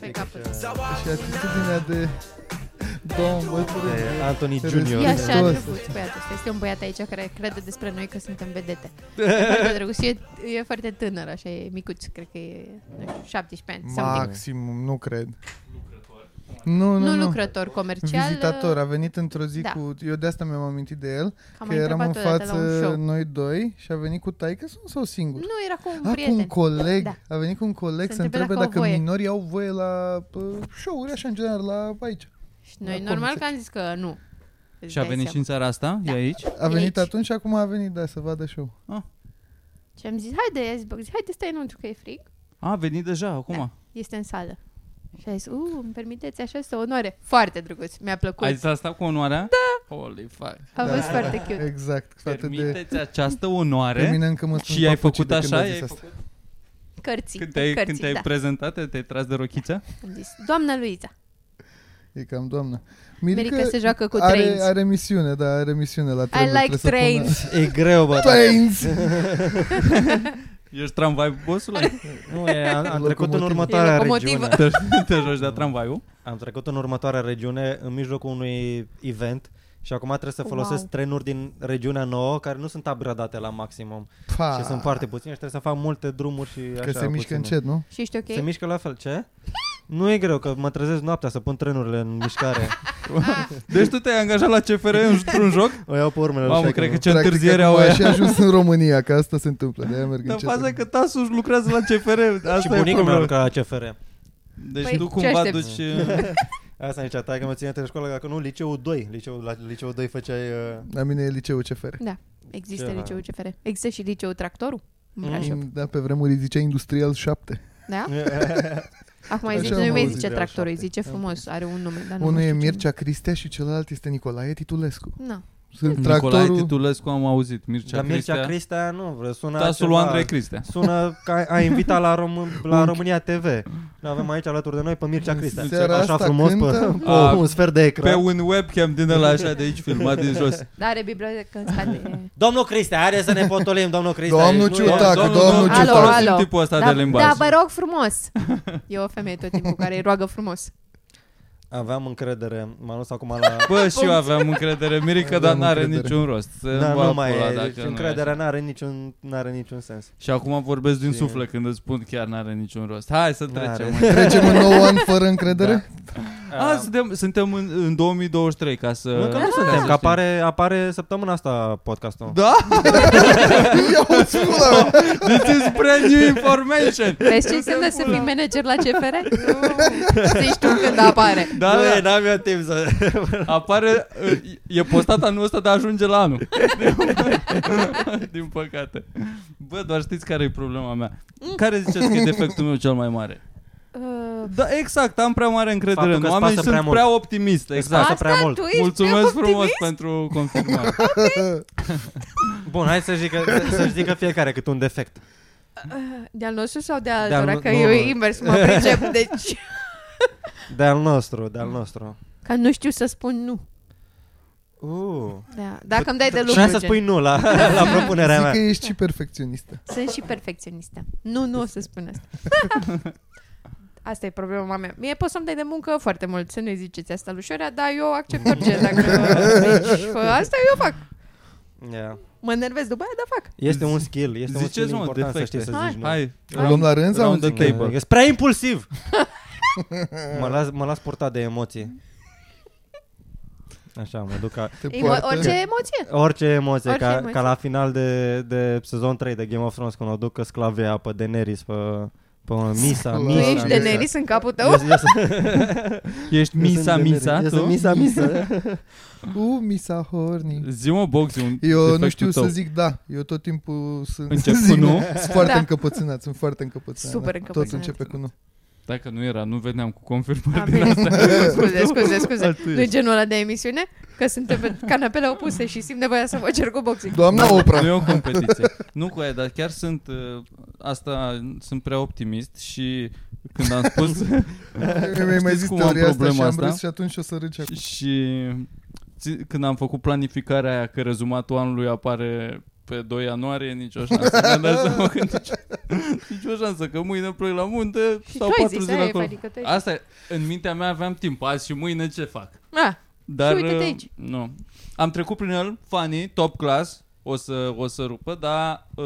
Pe capăt. Și atitudinea de domn bătrân. E Anthony Te Junior. E așa Hristos. drăguț băiatul ăsta. Este un băiat aici care crede despre noi că suntem vedete. E foarte drăguț. Și e, e foarte tânăr, așa, e micuț. Cred că e, nu știu, 17 ani. something. Maximum, nu cred. Nu, nu, Nu, nu. lucrător comercial. Vizitator, a venit într-o zi Da. cu... Eu de asta mi-am amintit de el, Am că mai eram în întrebat odată la un față show. noi doi și a venit cu taică sau, sau singur? Nu, era cu un a, cu prieten. un coleg. Da. A venit cu un coleg Să să întrebe întrebe dacă dacă, au voie. minorii au voie la uh, show-uri, așa în general, la aici. Și noi La normal comice. că am zis că nu. Îți Și a dai venit și seama. în țara asta? Da. E aici? A venit aici. atunci și acum a venit, da, să vadă show. Și am zis, haide, i-a zis, bă, haide stai înăuntru că e frig. A, a venit deja, acum. Da. Este în sală. Și a zis, uh, îmi permiteți așa să onoare. Foarte drăguț, mi-a plăcut. Ai zis asta cu onoarea? Da. Holy fuck. A fost foarte cute. Exact. Față de... Permiteți această Pe onoare mine încă mă spun și ai papucii făcut de când așa? a zis I-ai asta. făcut? Cărții, Când te-ai, cărții, când te-ai da. prezentat, te-ai tras de rochița? Am zis, doamna Luiza, E cam doamnă. Mirica se joacă cu are, trains. are misiune, da, are misiune la I trebuie. like trebuie să pună- trains. E greu, bă. dar- Trains! Ești tramvai bossule? Nu, e, am, am trecut în Locomotivă. următoarea E locomotivă. regiune. te, te joci de tramvaiul? Am trecut în următoarea regiune în mijlocul unui event și acum trebuie să folosesc Wow. trenuri din regiunea nouă care nu sunt upgradate la maximum Pa! și sunt foarte puține și trebuie să fac multe drumuri și Că așa se mișcă puține. încet, nu? Și ești ok? Se mișcă la fel. Ce? Nu e greu, că mă trezesc noaptea să pun trenurile în mișcare. Deci tu te-ai angajat la CFR într-un joc? O iau pe urmele lui Mamă, Shaker, cred că nu? ce Practic, întârziere acum au a aia. și ajuns în România, că asta se întâmplă. De-aia merg Dar încet. faza e că tasul își lucrează la CFR. Asta Și e bunica mea problema. lucra la CFR. Deci Păi, tu ce cumva aștepți? duci... uh, Asta nici ta că mă ține de școală, dacă nu, liceul 2. Liceul, la liceul 2 făceai... Uh... La mine e liceul CFR. Există Ceva. liceul CFR. Există și liceul Tractorul? În Mm. Brașov. Da, pe vremuri îi zicea Industrial 7. Da? Acum îi Așa zice, am nu mai auzit zice de tractorul, îi așa. zice frumos, are un nume, dar nu Unul mai e știu ce Mircea Cristea și celălalt este Nicolae Titulescu. nume. Nu. Sunt Nicolae tractorul... Titulescu am auzit. Mircea, Dar Mircea Cristea. Cristea nu, vre, sună Tasul lui ceva- Andrei Cristea. Sună că a invitat la, Rom- la Un- România TV. Ne avem aici alături de noi pe Mircea În Cristea. seara Așa asta frumos pe, cântă? pe A, un sfert de Pe ecran. un webcam din ăla așa de aici filmat din jos. Dar are bibliotecă în spate. Domnul Cristea, haide să ne potolim, domnul Cristea. Domnul Nu e- Ciutacă, Domnul- domnul Alo, Ciutacă. folosim alo. tipul ăsta da, de limbaj. da, vă rog frumos. E o femeie tot timpul care îi roagă frumos. Aveam încredere, m-am dus acum la... Bă, și eu aveam încredere, Mirica, dar Aveam n-are încredere. niciun rost. Să Da, va nu mai pula e, dacă deci nu e încrederea așa. n-are niciun, n-are niciun sens. Și acum vorbesc din Și- suflet când îți spun chiar n-are niciun rost. Hai să N-are. trecem. mai. Trecem în nou an fără încredere? A, suntem, suntem în, în 2023 ca să... Nu, că nu ca suntem, să că știm. apare, apare săptămâna asta podcastul. Da? Ia o spula mea! This is brand new information. Vezi ce înseamnă să fii manager la CFR? Zici tu când apare. Da, Băi, da. n-am eu timp să... Apare, e postat anul ăsta, dar ajunge la anul. Din păcate. Bă, doar știți care e problema mea. Care ziceți că e defectul meu cel mai mare? Uh, Da, exact, am prea mare încredere Faptul în că îți oameni, pasă sunt prea prea, mult. optimist. Îți Exact. pasă Asta prea mult. tu ești Mulțumesc prea frumos optimist? pentru confirmare. Bun, hai să zică, să zică fiecare cât un defect. De al nostru sau de altora? De-al- că nu, eu nu. invers mă pricep, deci... De al nostru, de al nostru. Că nu știu să spun nu. Uh. Da. Dacă îmi dai de lucru, Și hai să gen. spui nu la, la propunerea Zic mea. că ești și perfecționistă. Sunt și perfecționistă. Nu, nu o să spun asta. Asta e problema mea. Mie poți să-mi dai de muncă foarte mult, să nu-i ziceți asta lui Șorea, dar eu accept orice. Dacă deci, fă asta eu fac. Yeah. Mă nervez după aia, dar fac. Este un skill, este un skill Ziceți, mă, important să defecte. știi să Hai. zici nu. Hai, O luăm la rând sau round the zic eu? table. Ești prea impulsiv. mă, las, mă las purtat de emoții. Așa, mă duc ca... Te Emo- poartă. orice emoție. Orice emoție, Orice ca, emoție. ca la final de, de sezon 3 de Game of Thrones, când o duc sclavia pe Daenerys, pe, pe Misa, Tu Tu Misa, ești Misa. Daenerys în capul tău? Eu, eu, Ești eu misa, sunt misa, Daenerys. Eu sunt tu? Misa, Misa. U, Misa Horny. Zi-mă, Boxy, un Eu nu defectul știu tău. să zic da. Eu tot timpul sunt... Încep cu zic nu? Sunt foarte Da. încăpățânat, sunt foarte încăpățânat. Super da. Tot încăpățânat. începe cu nu. Dacă nu era, nu veneam cu confirmări A, din bine. astea. scuze, scuze, scuze. Altul Nu e ești. genul ăla de emisiune? Că suntem pe canapele opuse și simt nevoia să vă cer cu boxing. Doamna Opra. Nu e o competiție. Nu cu aia, dar chiar sunt uh, asta, sunt prea optimist și când am spus Mi-ai mai Știți zis cum am teoria asta și problema am asta? râs și atunci o să râci acum. și ți- când am făcut planificarea aia că rezumatul anului apare pe 2 ianuarie, nicio șansă. Mi-am dat seama că nicio, nicio șansă, că mâine plec la munte, Și stau tu ai 4 zis, zile aia e, acolo. adică tu ai Asta e, în mintea mea aveam timp, azi și mâine ce fac? Ah, Dar, uite-te uh, aici. Nu. Am trecut prin el, funny, top class, o să, o să rupă, dar... Uh,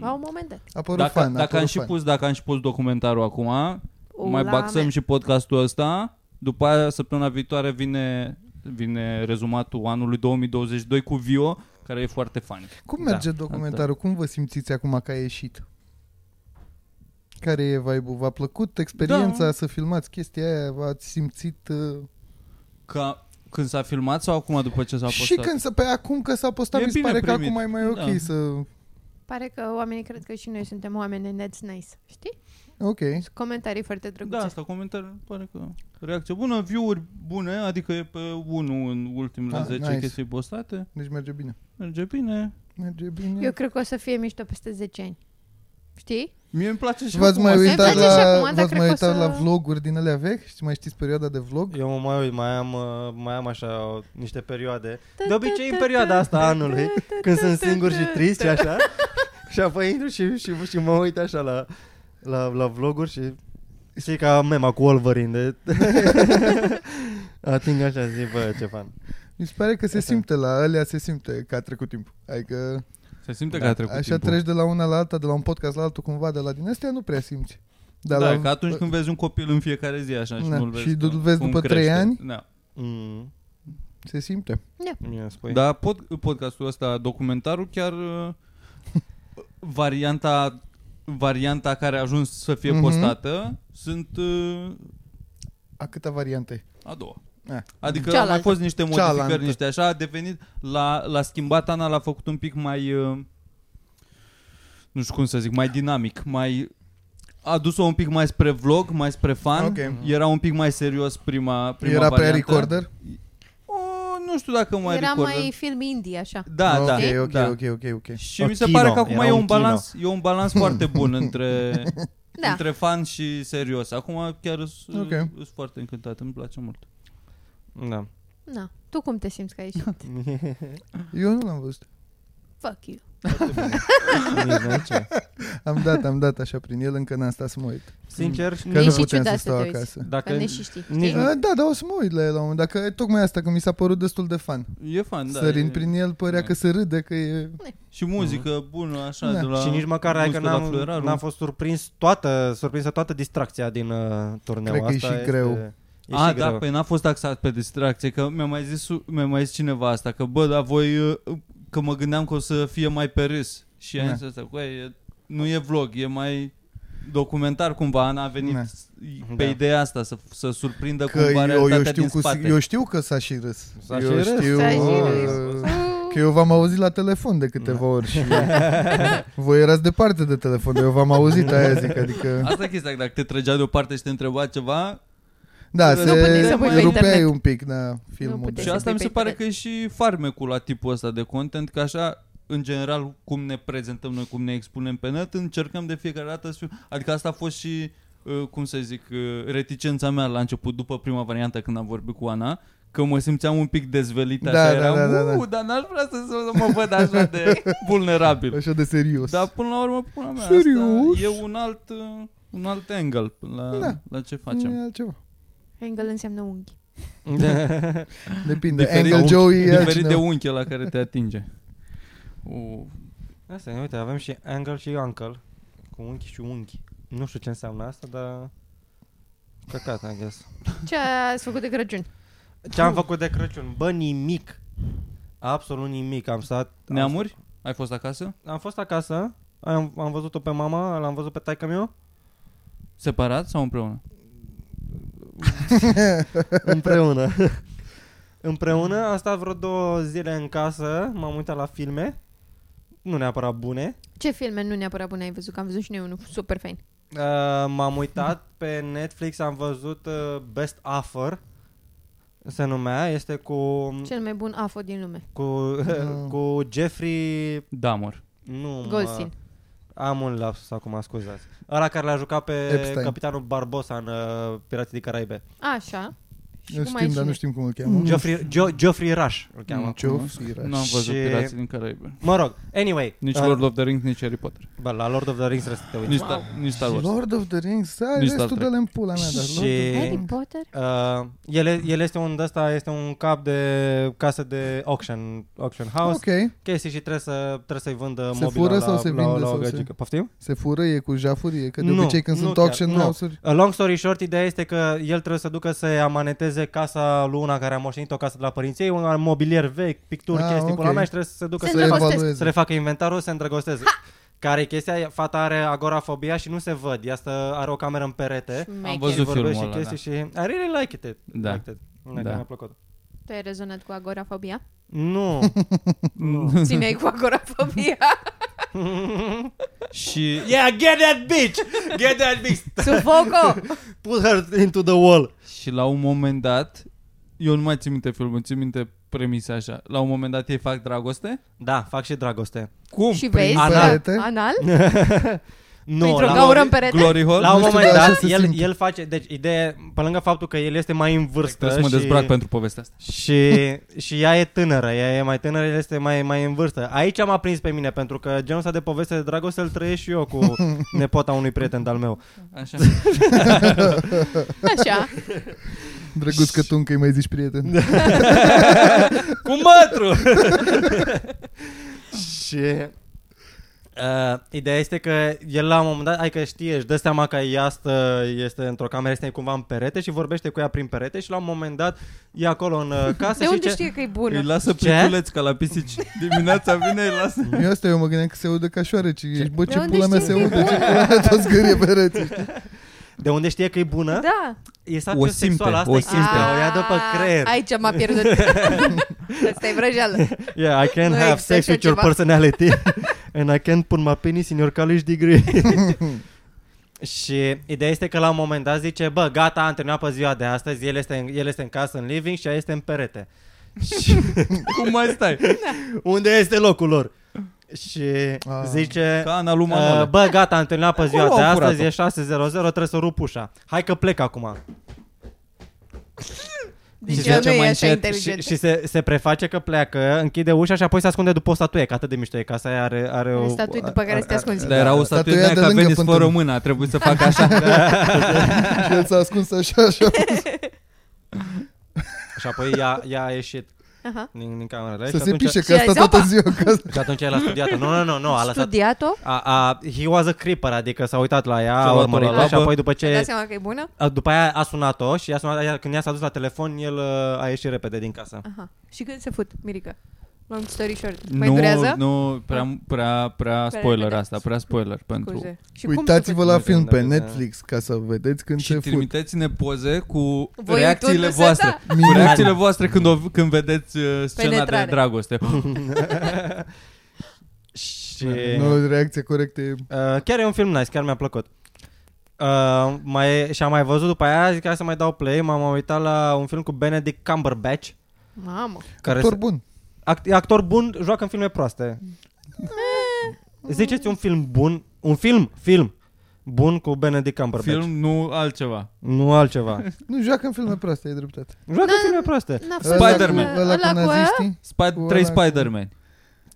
la un moment dat. A părut dacă, fan, a dacă, am părut și fan. pus, dacă am și pus documentarul acum, O, mai la baxăm mea. și podcastul ăsta. După aia, săptămâna viitoare vine, vine rezumatul anului 2022 cu Vio, care e foarte funny. Cum Da, merge documentarul? Cum vă simțiți acum că a ieșit? Care e vibe-ul? V-a plăcut experiența Da. să filmați chestia aia? V-ați simțit... Uh... Ca, când s-a filmat sau acum după ce s-a postat? Și când să, pe acum că s-a postat, E mi se bine pare că primit. acum e mai ok Da. să... Pare că oamenii cred că și noi suntem oameni and that's nice. Știi? Ok. Comentarii foarte drăguțe. Da, asta comentarii, pare că reacție bună, view-uri bune, adică e pe 1 în ultimele Ah, 10 nice. chestii postate, Deci merge bine. merge bine. Merge bine. Eu cred că o să fie mișto peste 10 ani. Știi? Mie îmi place și V-ați acum mai să- uitat place și la, acum, dar v-ați cred mai că o uitat să- la vloguri din alea vechi? Și mai știți perioada de vlog? Eu mă mai uit, mai am, uh, mai am așa o- niște perioade. De obicei în perioada asta a anului, când sunt singur și trist și așa. Și apoi intru și, și, și mă uit așa la, la, la vloguri și știi ca mema cu Wolverine de... Ating așa, zic, bă, ce fan. Mi se pare că se Asta. simte la alea, se simte că a trecut timp. Adică Se simte Da, că a trecut așa timpul. treci de la una la alta, de la un podcast la altul cumva, de la din astea nu prea simți. Da, Dar la, că atunci când vezi un copil în fiecare zi așa și Da, nu-l vezi, și că- îl vezi cum după trei crește. ani? Da. Mm, se simte. mie spui. Dar pod, podcastul ăsta, documentarul, chiar uh, varianta varianta care a ajuns să fie Mhm. postată sunt uh, A câta variante? a doua. Ah. Adică Cealaltă. au mai fost niște modificări, Cealaltă. niște așa, a devenit, l-a, l-a schimbat Ana, l-a făcut un pic mai, uh, nu știu cum să zic, mai dinamic, mai, a dus-o un pic mai spre vlog, mai spre fan, Ok. era un pic mai serios prima, prima Era pe variantă. recorder? O, nu știu dacă mai Era recorder. mai film indie, așa. Da, ok, da, ok, da. ok, ok, ok. Și O mi se kino, pare că acum era e un un kino. balans, e un balans foarte bun între, Da. între fan și serios. Acum chiar sunt Ok. sunt foarte încântat, îmi place mult. Da. Da. Tu cum te simți că ai ieșit? Eu nu l-am văzut. Fuck you. Nici nu ce. Am dat, am dat așa prin el, încă n-am stat să mă uit. Sincer, Că E nu și puteam să ciudat să stau te uiți. acasă. Că dacă ne și știi. nici știi? nu- A, da, dar o să mă uit la el la un moment. Dacă e tocmai asta, că mi s-a părut destul de fan. E fan, da. Sărind e, prin el, părea da. că se râde, că e... Și muzică bună, așa, Da. de la... și nici măcar hai că muzică la n-am, fluierarul. n-am fost surprins toată, surprinsă toată distracția din uh, turneul Cred că e asta. și este, greu. E A, și da, greu. păi n-a fost taxat pe distracție, că mi-a mai zis, mi-a mai zis cineva asta, că bă, dar voi, uh, că mă gândeam că o să fie mai pe râs. Și am Da. zis asta, băi, e- nu e vlog, e mai documentar cumva, Ana a venit Da. pe Da. ideea asta, să, să surprindă Că cumva eu, realitatea eu, știu din cu, spate. sig- eu știu că s-a și râs. S-a eu și râs. știu S-a și uh, râs. că eu v-am auzit la telefon de câteva ori și voi erați departe de telefon, dar eu v-am auzit aia zic, adică... Asta e chestia, dacă te trăgea deoparte și te întreba ceva, Da, Nu puteai să se pui pe rupeai internet. un pic, da, filmul. puteai da. Și să asta pui mi pe se pare internet. că e și farmecul la tipul ăsta de content, că așa, în general, cum ne prezentăm noi, cum ne expunem pe net, încercăm de fiecare dată să fiu... Adică asta a fost și, uh, cum să zic, uh, reticența mea la început, după prima variantă când am vorbit cu Ana, că mă simțeam un pic dezvelit, așa, Da, da, eram, da, da, da. "Uu, dar n-aș vrea să, să mă văd așa de vulnerabil. Așa de serios. Dar până la urmă, până mea, Serios? asta e un alt, uh, un alt angle la, Da. la ce Nu facem. e altceva. Angle înseamnă unghi. Depinde. Diferit- Angle Joey e Diferit de altcineva. unchi la care te atinge. Uh, Asta e, uite, avem și angle și uncle. Cu unchi și unchi. Nu știu ce înseamnă asta, dar... Căcat, I guess. Ce ați făcut de Crăciun? Ce am făcut de Crăciun? Bă, nimic. Absolut nimic. Am stat... am Neamuri? Ai fost acasă? Am fost acasă, am, am văzut-o pe mama, l-am văzut pe taică meu Separat sau împreună? împreună. împreună, am stat vreo două zile în casă, m-am uitat la filme, nu neapărat bune. Ce filme nu neapărat bune ai văzut? Că am văzut și noi unul super fain. Uh, m-am uitat pe Netflix, am văzut uh, Best Offer, se numea, este cu Cel mai bun AFO din lume. cu, Mm. cu Jeffrey Damor. nu, mă, Goldstein. Am un lapsus acum, scuzați. Ăla care l-a jucat pe Epstein. capitanul Barbosa în uh, Pirații din Caraibe. Așa. Și Îl cum mai știm, dar cine? nu știm cum îl cheamă. Geoffrey, Jo- Geoffrey Rush îl cheamă. Ce ofira. Nu am văzut Și- Pirații din Caraibe. Mă rog, anyway. Nici uh, Lord of the Rings, nici Harry Potter. Bă, la Lord of the Rings trebuie să te uiți. Nici, Star, nici Star Wars. Lord of the Rings, ai Nici Star restul de Trek. în pula mea, dar Și- Lord of the Harry Rings. Potter? Uh, el, e- el este un ăsta, este un cap de casă de auction, auction house. Ok, Chestii și trebuie, să, trebuie să-i vândă Se mobila fură la, sau se la, vinde la, sau o se- gagică. Poftim? se fură, e cu jafurie, că de Nu, obicei când nu sunt chiar, auction nu. house-uri. A long story short, ideea este că el trebuie să ducă să amaneteze casa lui una care a moștenit o casă de la părinții ei, un mobilier vechi, picturi, Ah, chestii, ok. pula mea și trebuie să se ducă Se să, Să îndrăgostesc. evalueze. să le facă inventarul, să se îndrăgosteze. Care e chestia? Fata are agorafobia și nu se văd. Ea stă, are o cameră în perete. Am Șmecher. văzut vorbește filmul ăla, chestii și I really like it. Da. Liked it. Da. Da. Mi-a plăcut. Tu ai rezonat cu agorafobia? Nu. Țineai cu agorafobia. Și yeah, get that bitch! Get that bitch! Sufoco! Put her into the wall. Și la un moment dat, eu nu mai țin minte filmul, țin minte premisa așa. La un moment dat ei fac dragoste? Da, fac și dragoste. Cum? Și vezi? Anal. perete? Anal? Nu, Printr-o la, gaură în perete? Glory Hole? la un Nu știu, moment dar dat, așa se el, simte. el face, deci ideea, pe lângă faptul că el este mai în vârstă Trebuie să mă și, dezbrac pentru povestea asta. și, și ea e tânără, ea e mai tânără, el este mai, mai în vârstă. Aici m-a prins pe mine, pentru că genul ăsta de poveste de dragoste îl trăiesc și eu cu nepota unui prieten al meu. Așa. Așa. Drăguț că tu încă îi mai zici prieten. cu mătru! și uh, ideea este că el la un moment dat, adică știe, își dă seama că ea stă, este într-o cameră, este cumva în perete și vorbește cu ea prin perete și la un moment dat e acolo în uh, casă De și unde ce... știe că e Îi bună? lasă Ce? pliculeți ca la pisici. Dimineața vine, îi lasă. Eu asta eu mă gândeam că se udă ca șoareci. Ești, bă, De ce unde pula mea știi se că e udă, ce bună? pula mea toți gârie pereții. știi? De unde știe că e bună? Da. E O sapiosexuală, simte, asta o e simte. chestia, o ia după Ah, creier. Aici m-a pierdut. Asta e vrăjeală. Yeah, I can Nu have există sex așa with your ceva. personality and I can put my penis in your college degree. și ideea este că la un moment dat zice, bă, gata, am terminat pe ziua de astăzi, el este în, el este în casă în living și ea este în perete. și Cum mai stai? unde este locul lor? Și Ah. zice, Ca Ana lui uh, Manole. bă, gata, am terminat pe ziua Acolo de au astăzi, furat-o. e 6.00, trebuie să rup ușa. Hai că plec acum. Deci Și eu zice nu e mai așa încet Și, inteligent. și se, se preface că pleacă, închide ușa și apoi se ascunde după o statuie, că atât de mișto e casa aia are, are o... Statuie după care să te ascunzi. Dar era o statuia statuie de aia de că a lângă venit fântână. fără mână, a trebuit să facă așa. Și el s-a ascuns așa, așa. Și apoi ea, ea a ieșit Aha. din, din cameră. Să și, se atunci, pișe Și că a ai stat zis, toată "Opa!" ziua acasă. și atunci el a studiat-o. Nu, nu, nu, nu, a lăsat... Studiat-o? A, a, he was a creeper, adică s-a uitat la ea, Și-a a luat-o urmărit-o la și labă. apoi după Ți-ai dat ce... seama că e bună? a, După aia a sunat-o și a sunat, ea, când ea s-a dus la telefon, el uh, a ieșit repede din casă. Aha. Și când se fut, Mirica? Long story short. Mai nu, durează? nu, prea, prea, prea spoiler repede. asta, prea spoiler pentru... Scuze. Și cum se Uitați-vă fut? la Uite, film da, pe da, da. Netflix ca să vedeți când Și se fut. trimiteți-ne poze cu Voi reacțiile uitându-se, voastre. da. Cu reacțiile voastre când, o, când vedeți uh, scena Penetrare. de dragoste. Și... Nu, reacția corectă e... Uh, chiar e un film nice, chiar mi-a plăcut. Uh, mai, și am mai văzut după aia, zic hai să mai dau play, m-am uitat la un film cu Benedict Cumberbatch. Mamă. Care Actor se- bun. Act, e actor bun, joacă în filme proaste. Ziceți un film bun, un film, film bun cu Benedict Cumberbatch. Film, nu altceva. Nu altceva. Nu joacă în filme proaste, ai dreptate. Joacă în filme proaste. N-a Ăla fost Spider-Man. cu- Ăla cu ăla cu aia? naziștii? Spi- Cu trei ăla cu- Spider-Man.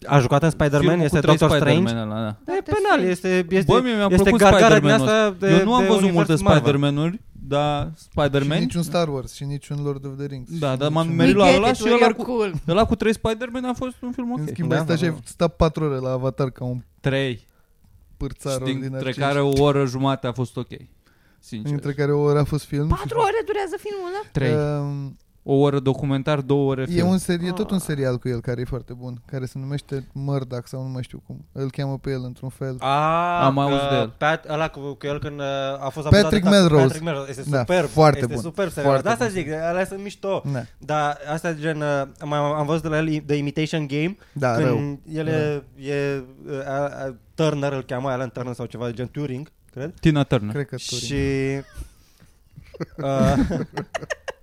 A jucat în Spider-Man, Filmul este cu trei Doctor Strange. Spider-Man ăla, da. E Doctor penal, Strange. este, este, Bă, mie mi-a este plăcut gargara din Spider-Man-ul asta de, Eu nu am de văzut univers multe Marvel. Spider-Man-uri, dar Și Spider-Man... niciun Star Wars și niciun Lord of the Rings. Da, Și dar m-am niciun- merit la We get ăla it, și we're ăla cu, cool. ăla cu trei Spider-Man a fost un film În ok. schimb, Da, ai stat da, și da. ai stat patru ore la Avatar ca un Trei. pârțar Și ordinar. dintre ce care o oră jumate a fost ok. Sincer. Dintre care o oră a fost film. Patru ore durează filmul ăla? Trei. Um, O oră documentar, două ore e, film. un seri- e tot un Ah. serial cu el care e foarte bun, care se numește Murdoch sau nu mai știu cum. Îl cheamă pe el într-un fel. A, Am că auzit de el. Pat, ăla cu, cu el când uh, a fost Patrick abuzat de Melrose. Patrick Melrose. Este Da, superb. foarte este bun. superb serial. Foarte De asta bun. zic, alea sunt mișto. Da, Dar asta e gen, uh, am, am văzut de la el The Imitation Game. da rău. când el e, e uh, uh, Turner, îl cheamă Alan Turner sau ceva de gen Turing, cred. Tina Turner. Cred că Turing. Și... Uh,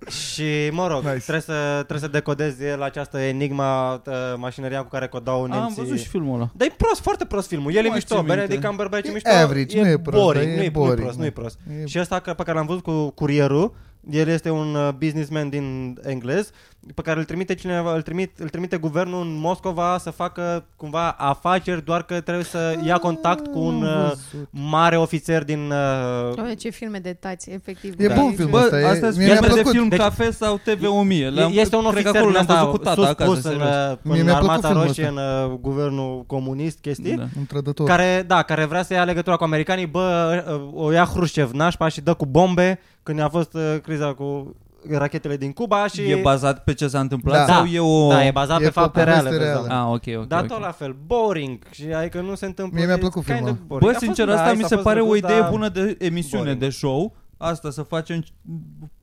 și, mă rog, Nice. trebuie, să, trebuie să decodezi el această enigma, uh, mașinăria cu care codau A, am nemții. văzut și filmul ăla. Dar e prost, foarte prost filmul. El Nu e mai mișto, țin minte. Benedict Cumberbatch e E mișto. average, nu e prost, boring, dar e nu e, boring, nu e prost, nu e E- prost. Și ăsta că- pe care l-am văzut cu curierul, El este un uh, businessman din englez pe care îl trimite cineva, îl, trimit, îl trimite guvernul în Moscova să facă cumva afaceri, doar că trebuie să ia contact cu un N-am uh, văzut. mare ofițer din uh, Doamne, ce filme de tați, efectiv. E Da. bun filmul Bă, ăsta, e- asta mie mi-a sunt de plăcut. film Deci- cafe sau TV1000. Le-am- este un cred ofițer că acolo din l-am asta văzut cu tata sus acasă, pus în, serios. uh, Mie în mi-a plăcut armata filmul roșie, în ăsta. uh, guvernul comunist, chestii. Da. Un trădător. Care, da, care vrea să ia legătura cu americanii, bă, uh, o ia Hrușcev nașpa și dă cu bombe când a fost uh, criza cu rachetele din Cuba și... E bazat pe ce s-a întâmplat Da. sau e o... Da, e bazat E pe pe o fapte poveste reale. reală. vezi, Ah, ok, ok. Dar ok. tot la fel, boring și adică nu se întâmplă. Mie mi-a it's plăcut kind filmul. of boring. Bă, A sincer, fost asta nice, mi a se fost pare o drăguț, idee dar- bună de emisiune, boring. de show. Asta să facem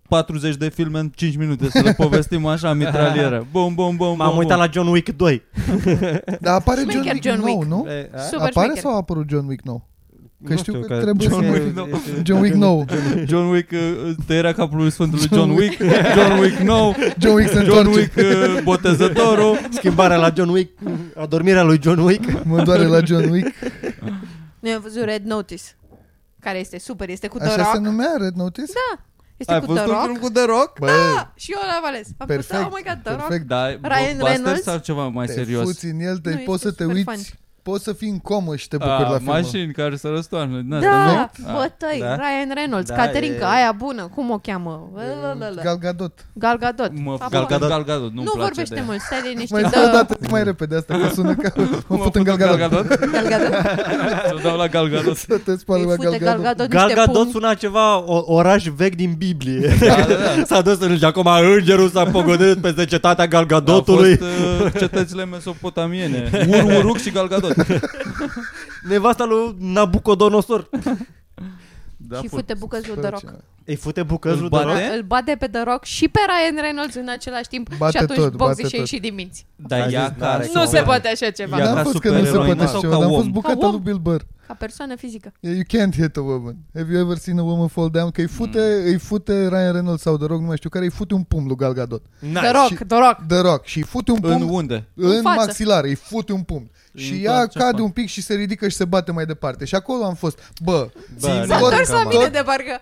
40 de filme în 5 minute, să le povestim așa, mitralieră. Bum, bum, bum, M-am bum, uitat bum. la John Wick 2. Dar apare Șmecher John Wick John nou, Wick. nu? E, a? Super Apare șmecher. sau a apărut John Wick nou? Că Nu știu știu că că trebuie John să... Wick nou. John Wick nou. John Wick, uh, tăierea capului Sfântului John John Wick, John Wick nou, John Wick se John întoarce. Wick uh, botezătorul. Schimbarea la John Wick, adormirea lui John Wick. Mă doare la John Wick. Noi am văzut Red Notice, care este super, este cu The Așa se Rock. numea Red Notice? Da, este Ai cu fost The un Rock. film cu The Rock? Bă, Da, și eu l-am ales. Am perfect, fost, oh my god, The Rock. perfect. Da, Ryan blockbuster Reynolds? sau ceva mai Te serios? fuți în el, te, Nu, poți este să te super uiți, fun. Poți să fii în comă și te bucuri A, la film. mașini care se răstoarnă. din Da, astea, nu? bătăi, Da. Ryan Reynolds, Da, Caterinca, e- aia bună, cum o cheamă? Lalalala. Gal Gadot. Gal Gadot. Mă, Apa. Gal Gadot. Gal Gadot, nu-mi Nu place vorbește de mult, stai liniște. Mai zi o dată mai repede asta, că sună ca mă fut în Gal Gadot. Gal Gadot. Să dau la Gal Gadot. Să te spală Îi la fute Gal Gal Gadot. Gadot Gal niște Gadot pumni. suna ceva o, oraș vechi din Biblie. Da, da, da. S-a dus în și acum îngerul s-a pogodit peste cetatea Gal Gadotului. A fost uh, cetățile mesopotamiene. Ur, Uruc și Gal Gadot. Nevasta lui Nabucodonosor. Da, Și fu- fute bucăți lui The Rock. Îi fute bucăzul Îl de bate? rock. Îl bate pe The Rock și pe Ryan Reynolds în același timp Bate și atunci tot, Boxy bate și-a tot. ieșit din minți. Dar A ea zis, ca n-are Nu cum. se super- poate așa ceva. Ea N-am ca fost că nu se supereroină poate așa sau ceva, ca dar am om? fost bucata Ca om? lui Bill Burr. Ca persoană fizică. Yeah, You can't hit a woman. Have you ever seen a woman fall down? Că îi fute, Mm. îi fute Ryan Reynolds sau The Rock, nu mai știu care, îi fute un pumn lui Gal Gadot. Nice. The Rock, Și- The Rock. The Rock. Și îi fute un În pumn unde? în față. maxilar, îi fute un pumn. Îi Și ea întoarce cade afară. un pic și se ridică și se bate mai departe. Și acolo am fost, bă, Bă, țin nu S-a tot- întors la cam mine tot- de parcă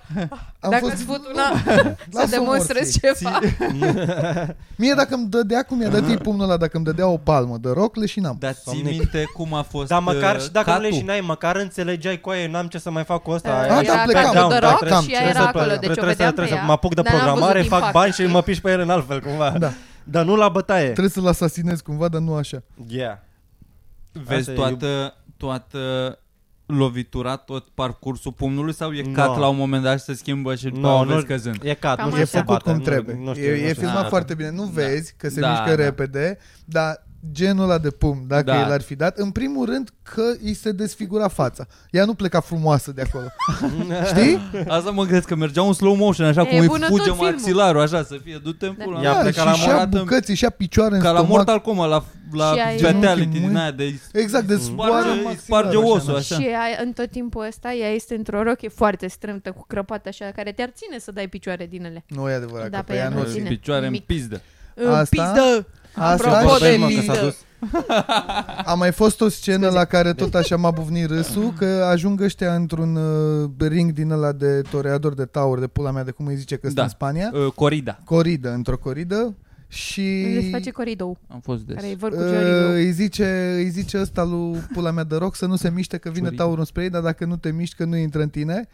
am dacă fost, îți fut una să lasă-o demonstrezi morții. ceva. Mie dacă îmi dădea, cum i-a dat ei pumnul ăla, dacă îmi dădea o palmă de rock, leșinam. Dar ții Somnic. minte cum a fost Dar măcar uh, și dacă nu catul? leșinai, măcar înțelegeai cu aia, n-am ce să mai fac cu ăsta. Uh, da, era plecam. ca Da, cu The da, Rock cam. și ea Trebuie era să- acolo, deci o trebuie să- vedeam pe trebuie să ea. mă apuc de dar n-am programare, văzut fac impact. bani și mă piși pe el în altfel, cumva. Da. Dar nu la bătaie. Trebuie să-l asasinez cumva, dar nu așa. Yeah. Vezi Asta e toată, toată lovitura, tot parcursul pumnului sau e No. cat la un moment dat și se schimbă și după No, no, nu- vezi căzând? E cat, Cam nu E știu așa. să făcut bată. cum trebuie. Nu, nu știu, e, nu e știu. filmat Ah, foarte bine. Nu da. vezi că se Da, mișcă da. repede, dar genul ăla de pumn, dacă Da. el ar fi dat, în primul rând că îi se desfigura fața. Ea nu pleca frumoasă de acolo. Știi? Asta mă gândesc că mergea un slow motion, așa E cum îi bună fuge tot filmul. maxilarul, așa, să fie, du-te în Da. pula. Ia mea. pleca și la și-a morat în- bucăți, și-a picioare în Ca la stomac. Mortal Kombat, la, la Și ai- fatality Genunchi, din mâini. aia de Exact, de sparge, zboară îi maxilarul, sparge așa, osul, da. așa. Și ea, în tot timpul ăsta, ea este într-o rochie foarte strâmtă, cu crăpată așa, care te-ar ține să dai picioare din ele. Nu e adevărat, Da, că pe pe ea ea nu nu o ține. ține. Picioare în Nimic. pizdă. Asta? Pizdă! Asta Apropo și de mă, că s-a pizdă. dus. a mai fost o scenă la care tot așa m-a buvnit râsul, că ajung ăștia într-un uh, ring din ăla de toreador de taur, de pula mea, de cum îi zice că sunt Da. în Spania. Uh, corida. Coridă, într-o coridă. Și Unde se face coridou, Am fost des. care e vor cu Uh, Jory îi zice, îi zice ăsta lui pula mea de roc să nu se miște că vine Ciurii. taurul spre ei, dar dacă nu te miști că nu intră în tine.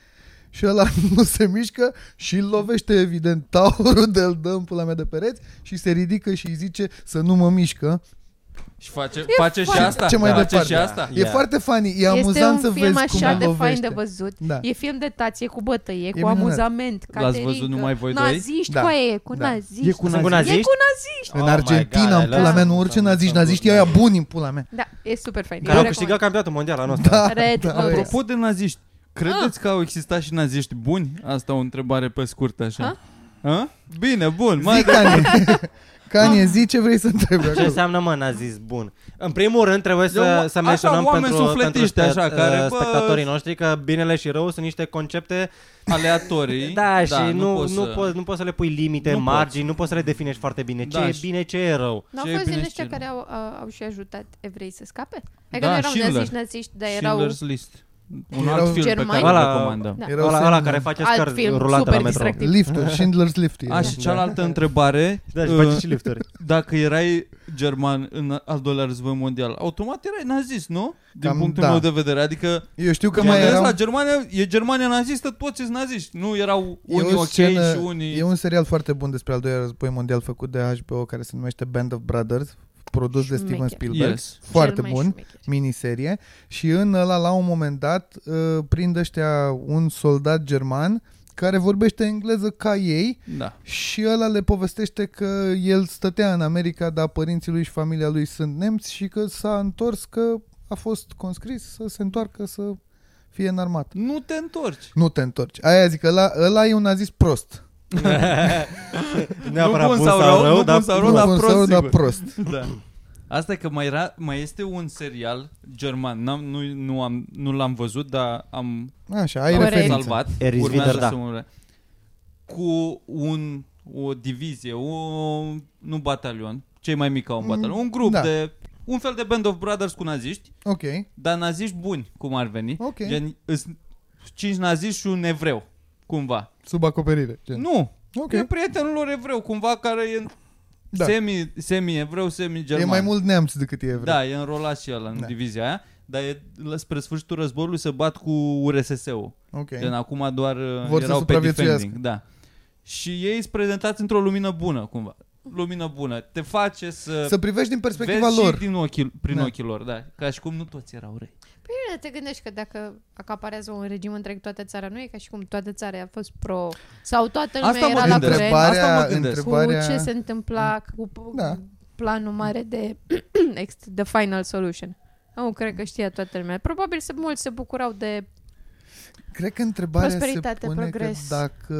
Și ăla nu se mișcă și îl lovește evident taurul de îl dă în pula mea de pereți și se ridică și îi zice să nu mă mișcă. Și face, face și foarte- asta? Ce mai face departe? și asta? E Yeah. foarte funny, e Este amuzant un să film vezi cum așa îl de fain lovește. de văzut. Da. E film de tație cu bătăie, cu minunat. amuzament. L-ați Caterinca, văzut numai voi doi? Naziști, Da. cu aia, cu Da. naziști. E cu Sunt cu E naziști? cu naziști. În Oh my Argentina, God, în pula mea, nu orice Am- naziști, am naziștii văzut. ăia buni în pula mea. Da, e super fain. Care Eu au câștigat recomand. campionatul mondial anul ăsta. Da, Red da, Notice. ăia. Apropo de naziști, credeți că au existat și naziști buni? Asta o întrebare pe scurt așa. Ha? Bine, bun. Mai Zi, Kanye. Kanye, zi ce vrei să întrebi Ce acolo. înseamnă, mă, nazist bun? În primul rând trebuie să, Eu- să așa, menționăm oameni pentru, sufletiști, pentru așa, care, bă, spectatorii noștri că binele și rău sunt niște concepte aleatorii. Da, și nu, nu, poți nu, să- poți, nu poți să le pui limite, Nu margini, nu poți să le definești foarte bine. Ce Da, e și- bine, ce e rău. Nu au Ce e fost din bine ăștia și ce care au, au, au și ajutat evrei să scape? Adică Da, nu erau Schindler. naziști, naziști, dar erau... Schindler's List. Un Erau alt film pe germani? care îl Ăla- recomandă. Da. Erau Ăla, semne. ăla care face Alt scar film rulante super la metro. distractiv. Liftul, Schindler's Lift. e. Da. Așa, cealaltă întrebare. Da, și uh, face și lifturi. Dacă erai german în al doilea război mondial, automat erai nazist, nu? Din Cam punctul da. meu de vedere. Adică, Eu știu că că mă mai gândesc erau... la Germania, e Germania nazistă, toți sunt naziști. Nu erau E unii o ok scenă- și unii... E un serial foarte bun despre al doilea război mondial făcut de HBO care se numește Band of Brothers, produs de Steven Șmecher. Spielberg. Yes. Foarte Cel mai bun, șmecher. miniserie. Și în ăla, la un moment dat, uh, prind ăștia un soldat german care vorbește engleză ca ei Da. și ăla le povestește că el stătea în America, dar părinții lui și familia lui sunt nemți și că s-a întors, că a fost conscris să se întoarcă să fie în armată. Nu te întorci. Nu te întorci. Aia zic, ăla, ăla e un nazist prost. Neapărat bun bun sau sau rău, rău, nu dar bun sau rău, Nu dar bun prost, sau, dar sigur. prost. Da. Asta e că mai, era, mai este un serial german, N-am, nu, nu, am, nu l-am văzut, dar am, Așa, ai am Corect. referință. salvat. Eris Urmează Wider, da. să mă... Cu un, o divizie, o, nu batalion, cei mai mici ca un Mm, batalion, un grup da. de, un fel de Band of Brothers cu naziști, Ok, dar naziști buni, cum ar veni. ok. Gen, îs cinci naziști și un evreu, cumva. Sub acoperire. Gen. Nu, Ok. e prietenul lor evreu, cumva, care e Da. semi, semi-evreu, semi-german. E mai mult neamț decât e evreu. Da, e înrolat și el în Da. divizia aia, dar e, la- spre sfârșitul războiului se bat cu URSS-ul. Ok. Gen, acum doar uh, Vor să erau pe supraviețuiască. defending. Da. Și ei sunt prezentați într-o lumină bună, cumva. Lumină bună. Te face să, Să privești din perspectiva vezi lor. și din ochii, prin Da. ochii lor, da. Ca și cum nu toți erau răi. Păi bine, te gândești că dacă acaparează un regim întreg toată țara, nu e ca și cum toată țara a fost pro sau toată lumea Asta mă era la gândesc. curent Asta mă Întrebarea, gândesc. cu întrebarea... ce se întâmpla cu Da. planul mare de ex- The Final Solution. Nu, cred că știa toată lumea. Probabil să mulți se bucurau de... Cred că întrebarea se Prosperitate, pune progres. că dacă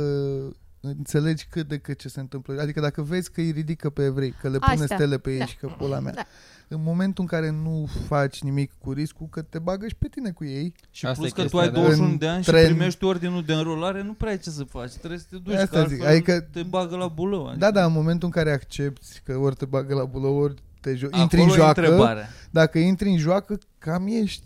înțelegi cât de cât ce se întâmplă. Adică dacă vezi că îi ridică pe evrei, că le pune Astea. stele pe ei Da. și că pula mea. Da. În momentul în care nu faci nimic cu riscul că te bagă și pe tine cu ei, Și Asta plus e că tu chestia, ai da. 21 de ani și Tren- primești ordinul de înrolare, nu prea ai ce să faci. Trebuie să te duci, Asta că altfel zic, adică- te bagă la bulău. da, da, în momentul în care accepti că ori te bagă la bulă, ori te jo- Acolo intri în e joacă, întrebarea. dacă intri în joacă, cam ești.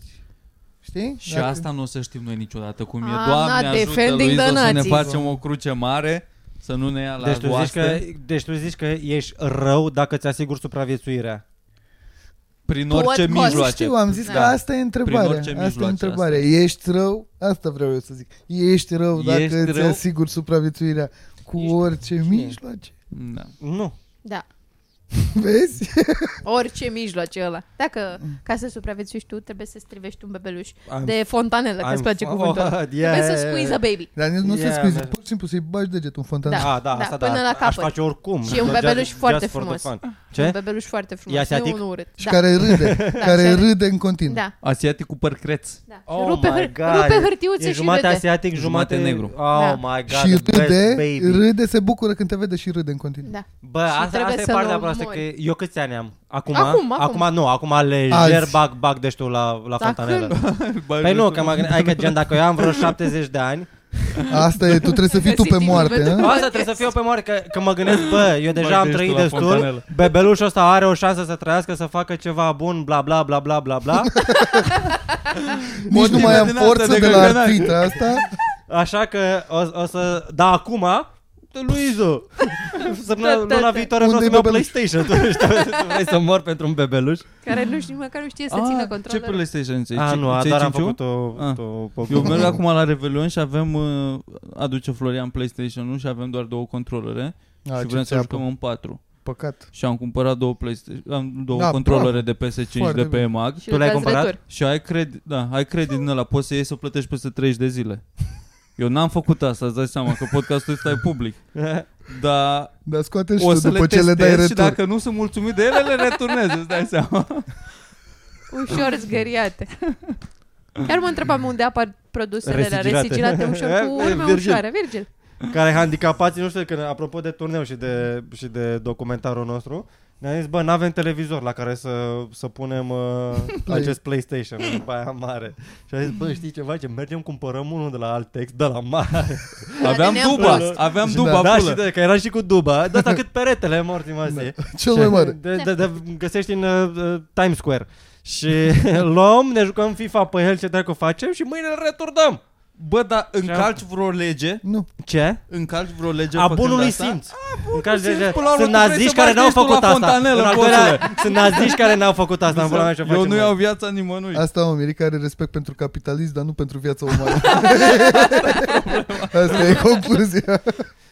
Știi? Și Dacă- asta nu o să știm noi niciodată cum e. I'm Doamne not ajută, defending Luiza, the să ne Nazis. facem o cruce mare, să nu ne ia la Deci tu, zici voastră. că, deci tu zici că ești rău dacă ți asiguri supraviețuirea. Prin To what orice cost? Nu mijloace. știu, am zis Da. că asta e Prin întrebarea. orice Asta e mijloace, întrebarea. asta Ești rău? Asta vreau eu să zic. Ești rău dacă Ești îți rău? asiguri supraviețuirea cu Ești- orice cine? mijloace. Da. Nu. Da. Vezi? Orice mijloace ăla. Dacă ca să supraviețuiești tu, trebuie să strivești un bebeluș I'm- de fontanelă, că I'm îți place f- cuvântul ăla. Oh, Trebuie să squeeze a baby. Dar nu Yeah, se scuze, man. pur și simplu să-i bagi degetul în fontană. Da. Ah, da, asta până da. la Aș capăt. face oricum. Și e un Just- bebeluș just foarte for the frumos. fun. Un Ce? bebeluș foarte E frumos, asiatic? nu un urât. Și Da. care râde, Da, care și- râde în continuu. Da, Asiatic cu păr creț. da. Oh rupe, my hâr- God. rupe hârtiuțe E și jumate râde. asiatic, jumate, Jumate negru. Oh Da. my god, și the best râde, baby. râde, se bucură când te vede și râde în continuu. Da. Bă, Și asta, trebuie asta e să-l partea proastă, că omori. eu câți ani am? Acum? Acum, acum. acum nu, acum lejer Azi. bag, bag deștul la, la Dar fontanelă. Bă, Păi nu, că mă gândesc, adică gen dacă eu am vreo 70 de ani, Asta e, tu trebuie să fii tu pe Găsit moarte. momentul. hă? asta trebuie să fiu pe moarte, că, că mă gândesc, bă, eu deja Bag am deștul trăit la destul, fontanelă. bebelușul ăsta are o șansă să trăiască, să facă ceva bun, bla bla bla bla bla bla, Nici nu mai am din asta forță de de la găgănai. artrita asta. așa că o, o să, da, acum, de Luizo, săptămâna Da, da, luna da. viitoare vreau Unde-i să-mi iau bebeluș? PlayStation, tu, știu, tu vrei să mor pentru un bebeluș? Care nu știu, măcar nu știe să Ah, țină ce controlul. PlayStation ți A, nu, a, ți-ai doar am cinciu? făcut o, Ah. o, o, Eu merg acum la Revelion și avem uh, aduce Florian PlayStation-ul și avem doar două controlere A, și ce vrem să țeapă. jucăm în patru. Păcat. Și am cumpărat două PlayStation, am două Da, controlere de PS5 Foarte de pe bine. EMAG Și Tu le-ai dați cumpărat? retur. și ai credit, da, ai credit din ăla, poți să iei să plătești peste 30 de zile. Eu n-am făcut asta, îți dai seama că podcastul ăsta e public. Dar Dar scoate și o tu să după le ce le dai testez și retur. dacă nu sunt mulțumit de ele, le returnez, îți dai seama. Ușor zgăriate. Chiar mă întrebam unde apar produsele alea Resigilate. resigilate ușor cu E, urme Virgil. ușoare. Virgil. care handicapații, nu știu, că apropo de turneu și de, și de documentarul nostru, ne-am zis, bă, n-avem televizor la care să, să punem uh, Play. acest PlayStation în aia mare. Și am zis, bă, știi ceva, ce mergem, cumpărăm unul de la Altex, de la mare. Aveam de neam duba, prost. aveam Și duba da, da, pulă. și de, că era și cu duba, de asta cât peretele morții măsii. Cel mai mare. De, de, de, găsești în uh, uh, Times Square. Și luăm, ne jucăm FIFA pe el, ce dracu facem și mâine îl returnăm. Bă, dar încalci vreo lege? Nu. Ce? Încalci vreo lege A făcând bunului asta? simț. În caz de, simț, până la urmă sunt tu vrei naziști să care bagi n-au destul făcut la asta. fontanelă, În al bosule. doilea, sunt naziști care n-au făcut asta. În pula mea ce Eu facem nu noi? iau viața nimănui. Asta o America are respect pentru capitalism, dar nu pentru viața umană. Asta e concluzia.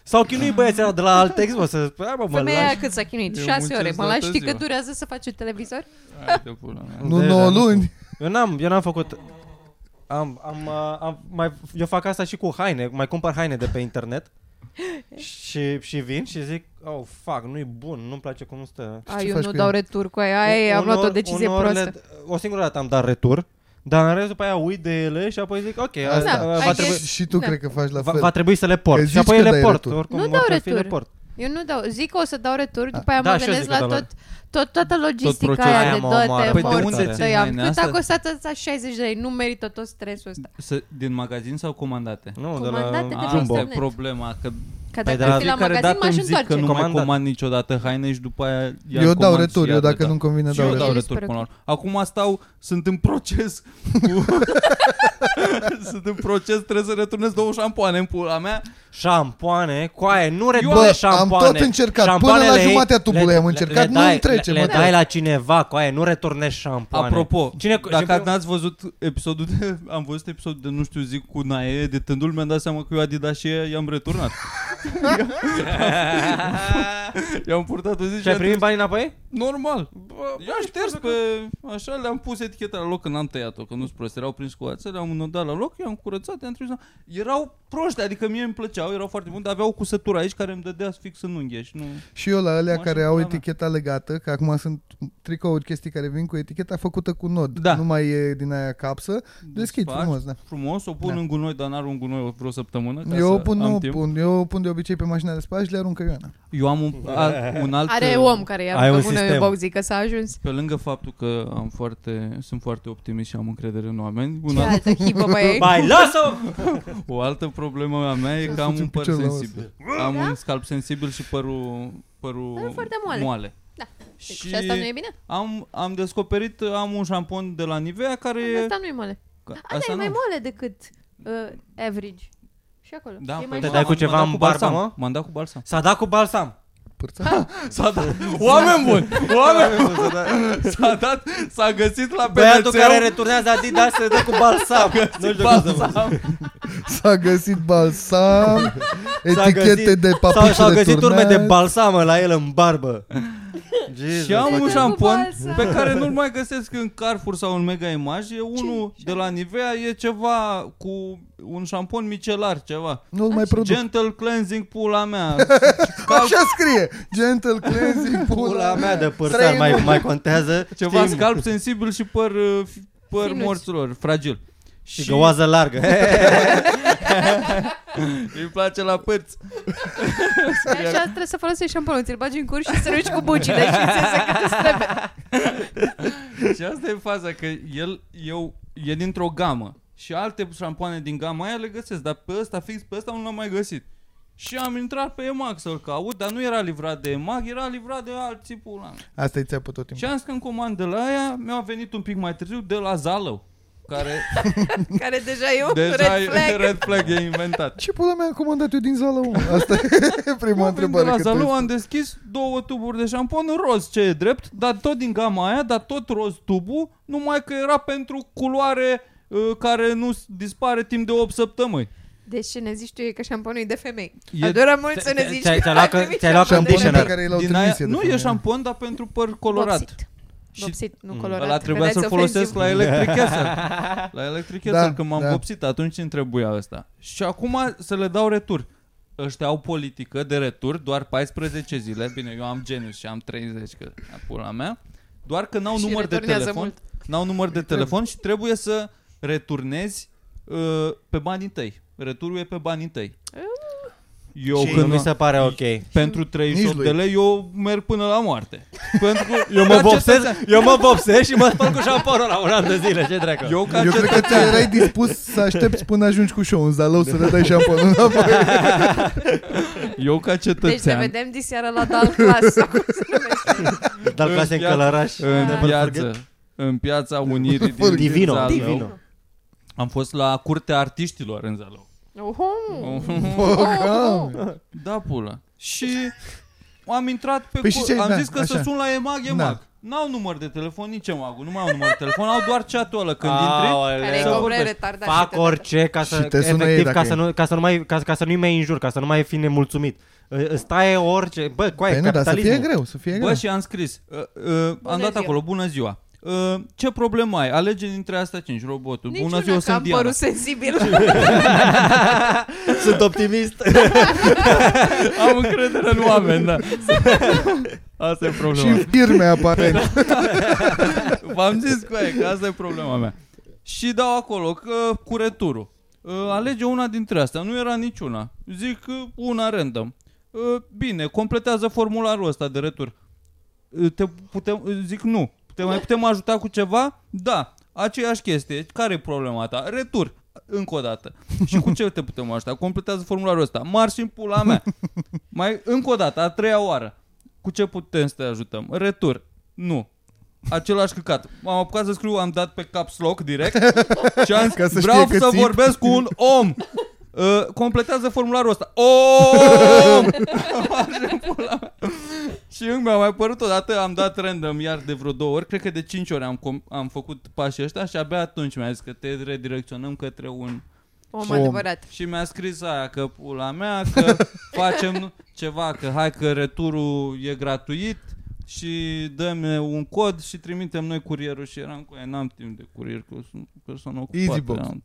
S-au chinuit băieții ăla de la Altex, mă, să... Hai, mă, mă, Femeia aia lași. cât s-a chinuit? Eu 6 muncesc ore. Mă toată lași, știi ziua. cât durează să faci un televizor? Hai de pula mea. Nu De- 9 da, luni. Eu n-am, eu n-am făcut... Am, am, uh, am, mai, eu fac asta și cu haine, mai cumpăr haine de pe internet și, și vin și zic, oh, fuck, nu-i bun, nu-mi place cum stă. A, ce eu faci nu cu dau el? retur cu aia. Aia e, am luat o Unor- decizie unor prostă. Le, o singură dată am dat retur, dar în rest după aia uit de ele și apoi zic, ok, asta, Da, va, I trebui, guess. Și tu Da. cred că faci la va, fel. va trebui să le port. Că și zici apoi că le dai port. retur. Oricum, Nu orice dau ar fi, le retur. port. Eu nu dau. Zic că o să dau retur, după aia Da, mă și eu gândesc zic că la dau tot, tot, toată logistica procesul. aia Aia de mă toate omoară. Păi de unde morți, ți tăi. iei Am haine cât astea? a costat ăsta 60 de lei, nu merită tot stresul ăsta. Să, din magazin sau comandate? Nu, de la Comandate de pe Jumbo. Asta e internet. problema, că Că Păi dacă de la ar fi la fiecare magazin, dată m-aș îmi zic că întoarce. nu mai Comandat. comand niciodată haine și după aia iar Eu dau comand retur, și eu iar dacă dat. nu-mi convine Și dau eu retur. dau retur. retur până la urmă. Acum stau, sunt în proces cu... sunt în proces, trebuie să returnez două șampoane în pula mea. Șampoane, coaie, nu Bă, returne am șampoane. tot încercat, până Șampoanele la ei- jumatea tubului le- am le- încercat, le nu-mi dai- trece, Le, mă. le dai la cineva, coaie, nu returnezi șampoane. Apropo, Cine, dacă și- n-ați văzut episodul de... Am văzut episodul de, nu știu, zic, cu Nae, de tândul, mi-am dat seama că eu Adidas și i-am returnat. I-am purtat o zi și Și ai am primit trimis- banii înapoi? Normal. Bă, I-am șters pe... Așa, le-am pus eticheta la loc când am tăiat-o, că nu-s prost. Erau prins cu ață, le-am înodat la loc, i-am curățat, i-am trimis. la- Erau proști, adică mie îmi plăceau, erau foarte buni, dar aveau cusătură aici care îmi dădea fix în unghie și nu... Și eu la alea Mă, care și au pula mea. eticheta legată, că acum sunt tricouri, chestii care vin cu eticheta făcută cu nod. Da. Nu mai e din aia capsă. Deschid Desfaci frumos, da. Frumos, o pun Da. în gunoi, dar n-ar un gunoi vreo săptămână. Ca Eu să pun, am nu timp. pun, eu pun de obicei pe mașina de spălat și le aruncă Ioana. Eu am un, a, un alt... Are om care i-a Ai un aruncă bună sistem. Bog, zic că s-a ajuns. Pe lângă faptul că am foarte, sunt foarte optimist și am încredere în oameni, un Ce alt, altă chipă băi. Bai, lasă o altă problemă a mea e că am Să-ți un păr picior la sensibil. Am un scalp sensibil și părul, părul E foarte moale. moale. Da. Și, Și asta nu e bine? am, am descoperit, am un șampon de la Nivea care e... Asta nu e moale. Ca- Asta e nu. mai moale decât uh, average. Și acolo. Da, e păi mai Te m-am- dai cu m-am ceva dat în cu barbă, balsam. mă? M-am dat cu balsam. S-a dat cu balsam. Pârța? S-a dat. Oameni buni! Oameni buni! S-a dat, s-a găsit la Băiatul PNC-ul care returnează Adidas se dă cu balsam. Nu știu cum să vă balsam. S-a găsit balsam, S-a etichete găsit- de Sau papuci s-au găsit urme de returnat. balsamă la el în barbă. Jesus. Și am un Cu șampon balsam. pe care nu-l mai găsesc în Carrefour sau în Mega Image. E unul de la Nivea, e ceva cu un șampon micelar, ceva. Nu-l mai produc. Gentle cleansing pula mea. Așa scrie. Gentle cleansing, Pula mea de pârțan Trei mai, luni. mai contează. Ceva Știm? scalp sensibil și păr, uh, fi- păr Finuț. morților, fragil. Și găoază largă. îi place la părți. Așa trebuie să folosești șamponul, ți-l bagi în cur și să ruci cu bucile și ți iese cât îți trebuie. Și asta e faza, că el eu, e dintr-o gamă. Și alte șampoane din gama aia le găsesc, dar pe ăsta, fix pe ăsta, nu l-am mai găsit. Și am intrat pe EMAG să-l caut, dar nu era livrat de EMAG, era livrat de alții pula mea. Asta e țeapă tot Și timpul. am zis că în comand de la aia mi-a venit un pic mai târziu de la Zalău, care Care deja e un deja red e- flag. red flag e inventat. Ce pula mea am comandat eu din zală, mă? Asta e prima Mă, întrebare. de la că Zalău trebuie am deschis două tuburi de șampon roz, ce e drept, dar tot din gama aia, dar tot roz tubul, numai că era pentru culoare uh, care nu s- dispare timp de 8 săptămâni. Deci ce ne zici tu e că șamponul e de femei. E- Adoră mult să ne Ți-ai- zici ți-ai- că ți-ai luat ai că- primit ți-ai luat șampon de Șamponul pe femei. care i l-au Din trimis aia, e de nu e femeie. șampon, dar pentru păr colorat. Vopsit. Și Vopsit, nu Mm. colorat. ăla trebuia să-l Vedeți folosesc la ofensiv. Electric Castle. La Electric Castle, Da, când m-am da. vopsit, atunci îmi trebuia ăsta. Și acum să le dau retur. Ăștia au politică de retur doar 14 zile. Bine, eu am genius și am 30, că a pula mea. Doar că n-au Și număr de returnează telefon. mult. N-au număr de telefon și trebuie să returnezi uh, pe banii tăi. Returul e pe banii tăi. Eu Și când nu mi se pare ok. pentru Nici 38 lui. de lei eu merg până la moarte. pentru că Eu mă ca vopsez, cetățean- eu mă vopsez și mă spăl cu șamponul la un an de zile. Ce dracu? Eu ca Eu cred că ți erai dispus să aștepți până ajungi cu show în zalău să le dai șamponul înapoi. Eu ca Deci ne cetățean vedem diseară la Dal Class. sau cum se numește. Dar clase în viață- călăraș. în Never viață forget. în piața Unirii din Divino, Zalău. Divino. Am fost la curtea artiștilor în Zalău. Oho. Bă, Da, pula. Și am intrat pe Păi cu- și ce- am da, zis că să așa. sun la EMAG, EMAG. Da. N-au număr de telefon, nici EMAG-ul, nu mai au număr de telefon, au doar chat-ul ăla când intri. Care e Să complet vorbești. retardat. Fac și orice ca Și să, te sună ei efectiv, dacă ca să, e. nu, ca să nu mai, ca, ca să nu-i mai înjur, ca să nu mai fi nemulțumit. Î- Îți taie orice, bă, coaie, Păi nu, dar să fie capitalismul. greu, să fie greu. Bă, și am scris, uh, uh, am dat ziua. acolo, bună ziua. Uh, ce problemă ai? Alege dintre astea 5, robotul. Niciuna, bună ziua, că sunt am Diana. părut sensibil. Sunt optimist. Am încredere în oameni, da. Asta e Și problema. în firme, aparent. V-am zis cu aia, că asta e problema mea. Și dau acolo că cu returul. Uh, alege una dintre astea. Nu era niciuna. Zic uh, una random. Uh, bine, completează formularul ăsta de retur. Uh, te putem, uh, zic nu. Te mai putem ajuta cu ceva? Da. Aceeași chestie. Care e problema ta? Retur. Încă o dată. Și cu ce te putem ajuta? Completează formularul ăsta. Marș în pula mea. Mai încă o dată, a treia oară. Cu ce putem să te ajutăm? Retur. Nu. Același căcat. M-am apucat să scriu, am dat pe caps lock direct și am Ca zis, să vreau știe că să țip." vorbesc cu un om. Uh, completează formularul ăsta. Om! Așa, pula mea. și încă mi-a mai părut odată, am dat random iar de vreo două ori, cred că de cinci ori am, com- am făcut pașii ăștia și abia atunci mi-a zis că te redirecționăm către un Om Om. adevărat. și mi-a scris aia că pula mea că facem ceva, că hai că returul e gratuit și dăm un cod și trimitem noi curierul și eram cu ea, n-am timp de curier că sunt persoană ocupată. Easybox. Am-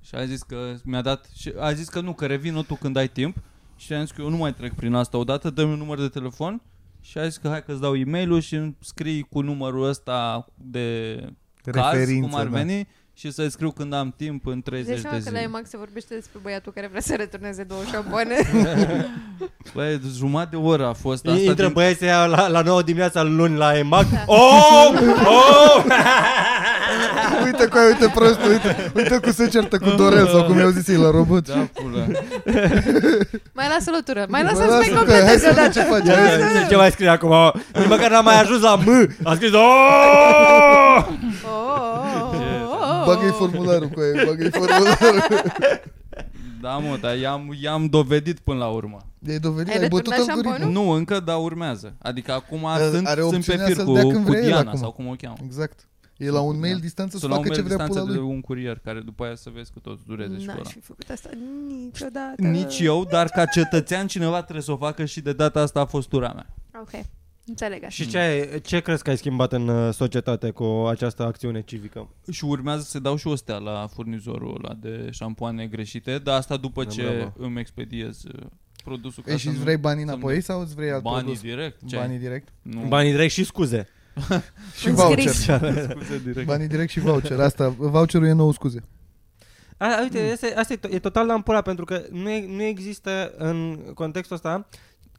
Și a zis că mi-a dat și a zis că nu, că revin tu când ai timp și am zis că eu nu mai trec prin asta odată, dă-mi un număr de telefon și a zis că hai că-ți dau e-mail-ul și îmi scrii cu numărul ăsta de caz, Referință, cum ar da. Veni și să-i scriu când am timp în 30 Deci de că la zile. EMAG se vorbește despre băiatul care vrea să returneze două șampoane. Băi, jumătate de oră a fost asta. Intră din... băieții aia la, la 9 dimineața luni la EMAG. Da. Oh! Oh! Uite cu aia, uite prost, uite, uite cum se certă cu Dorel sau cum i-au zis ei la robot. Da, pula. mai lasă lătură. Mai Mă lasă să mai lasă că hai completeze să vedem odată. ce faci. Ia, Hai ia, să- Ce, ce mai scrie acum? Nici măcar n-am mai ajuns la M. A scris Oh! Oh, oh, oh, oh. Bagă-i formularul cu aia, bagă-i formularul. Da, mă, dar i-am, i-am dovedit până la urmă. E dovedit, Ai ai bătut returnat algoritmul. șamponul? Nu, încă, dar urmează. Adică acum Are sunt, sunt pe opțiunea fir să-l cu, dea când cu vrea el Diana acum. sau cum o cheamă. Exact. E la un mail Da. distanță să Sunt la un facă ce mail vrea pula distanță de lui. un curier care după aia să vezi că tot dureze și cu ăla. N-aș fi făcut asta niciodată. Nici eu, dar ca cetățean cineva trebuie să o facă și de data asta a fost tura mea. Ok. Înțeleg asta. Și ce, ai, ce crezi că ai schimbat în uh, societate cu această acțiune civică? Și urmează să dau și o stea la furnizorul ăla de șampoane greșite, dar asta după Da, ce bravo. îmi expediez uh, produsul. ca Ei, să și îți nu- vrei banii să înapoi nu- sau îți vrei alt Banii produs? direct? Ce? Banii direct? Nu. Banii direct și scuze. Și În voucher. scris. Scuze direct. Banii direct și voucher. Asta, voucherul e nou, scuze. A, uite, este, asta e, to- e total la ampula pentru că nu, e, nu există în contextul ăsta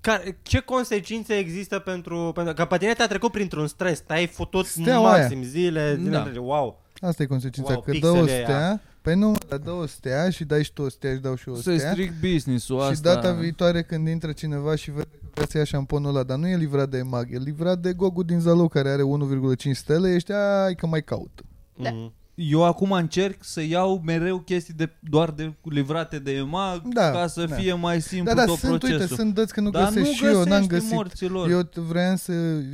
care, ce consecințe există pentru, pentru că pe tine te-a trecut printr-un stres, te-ai futut Steaua maxim zile, zile Da. întregi, wow. Asta e consecința, Wow, că dă o pixele aia. stea, Păi nu, dar dă o stea și dai și tu o stea și dau și eu o Să-i stea. stric business-ul Și asta. data viitoare când intră cineva și vede că vrea să ia șamponul ăla, dar nu e livrat de EMAG, e livrat de Gogu din Zalău care are 1,5 stele, ești, ai că mai caut. Da. Mhm. Eu acum încerc să iau mereu chestii de, doar de livrate de EMAG Da, ca să da. fie mai simplu Da, da, tot sunt, procesul. uite, sunt dăți că nu Dar găsesc nu și eu, n-am găsești găsit. morților. Eu t- vreau să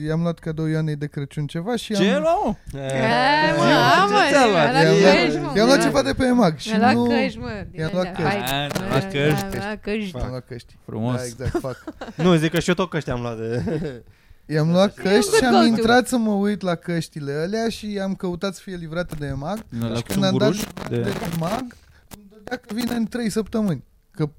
i-am luat cadou Ioanei de Crăciun ceva și Ce am, luau? E, Eh, mă, Zi-mă, a, ce mă, ți-a luat? mi-a luat I-am căști, mă. i-am luat ceva de pe EMAG și Mi-a luat nu... căști, mă. din I-am luat alea. căști. Hai, A, mă, luat căști. am luat căști. I-am luat căști. Frumos. Da, exact, fac. Nu, zic că și eu tot căști am luat de... I-am luat căști good și am go-to. intrat să mă uit la căștile alea și am căutat să fie livrate de EMAG Din alea și cu când am dat sunguruș de, de... EMAG, îmi dădea că vine în 3 săptămâni. Că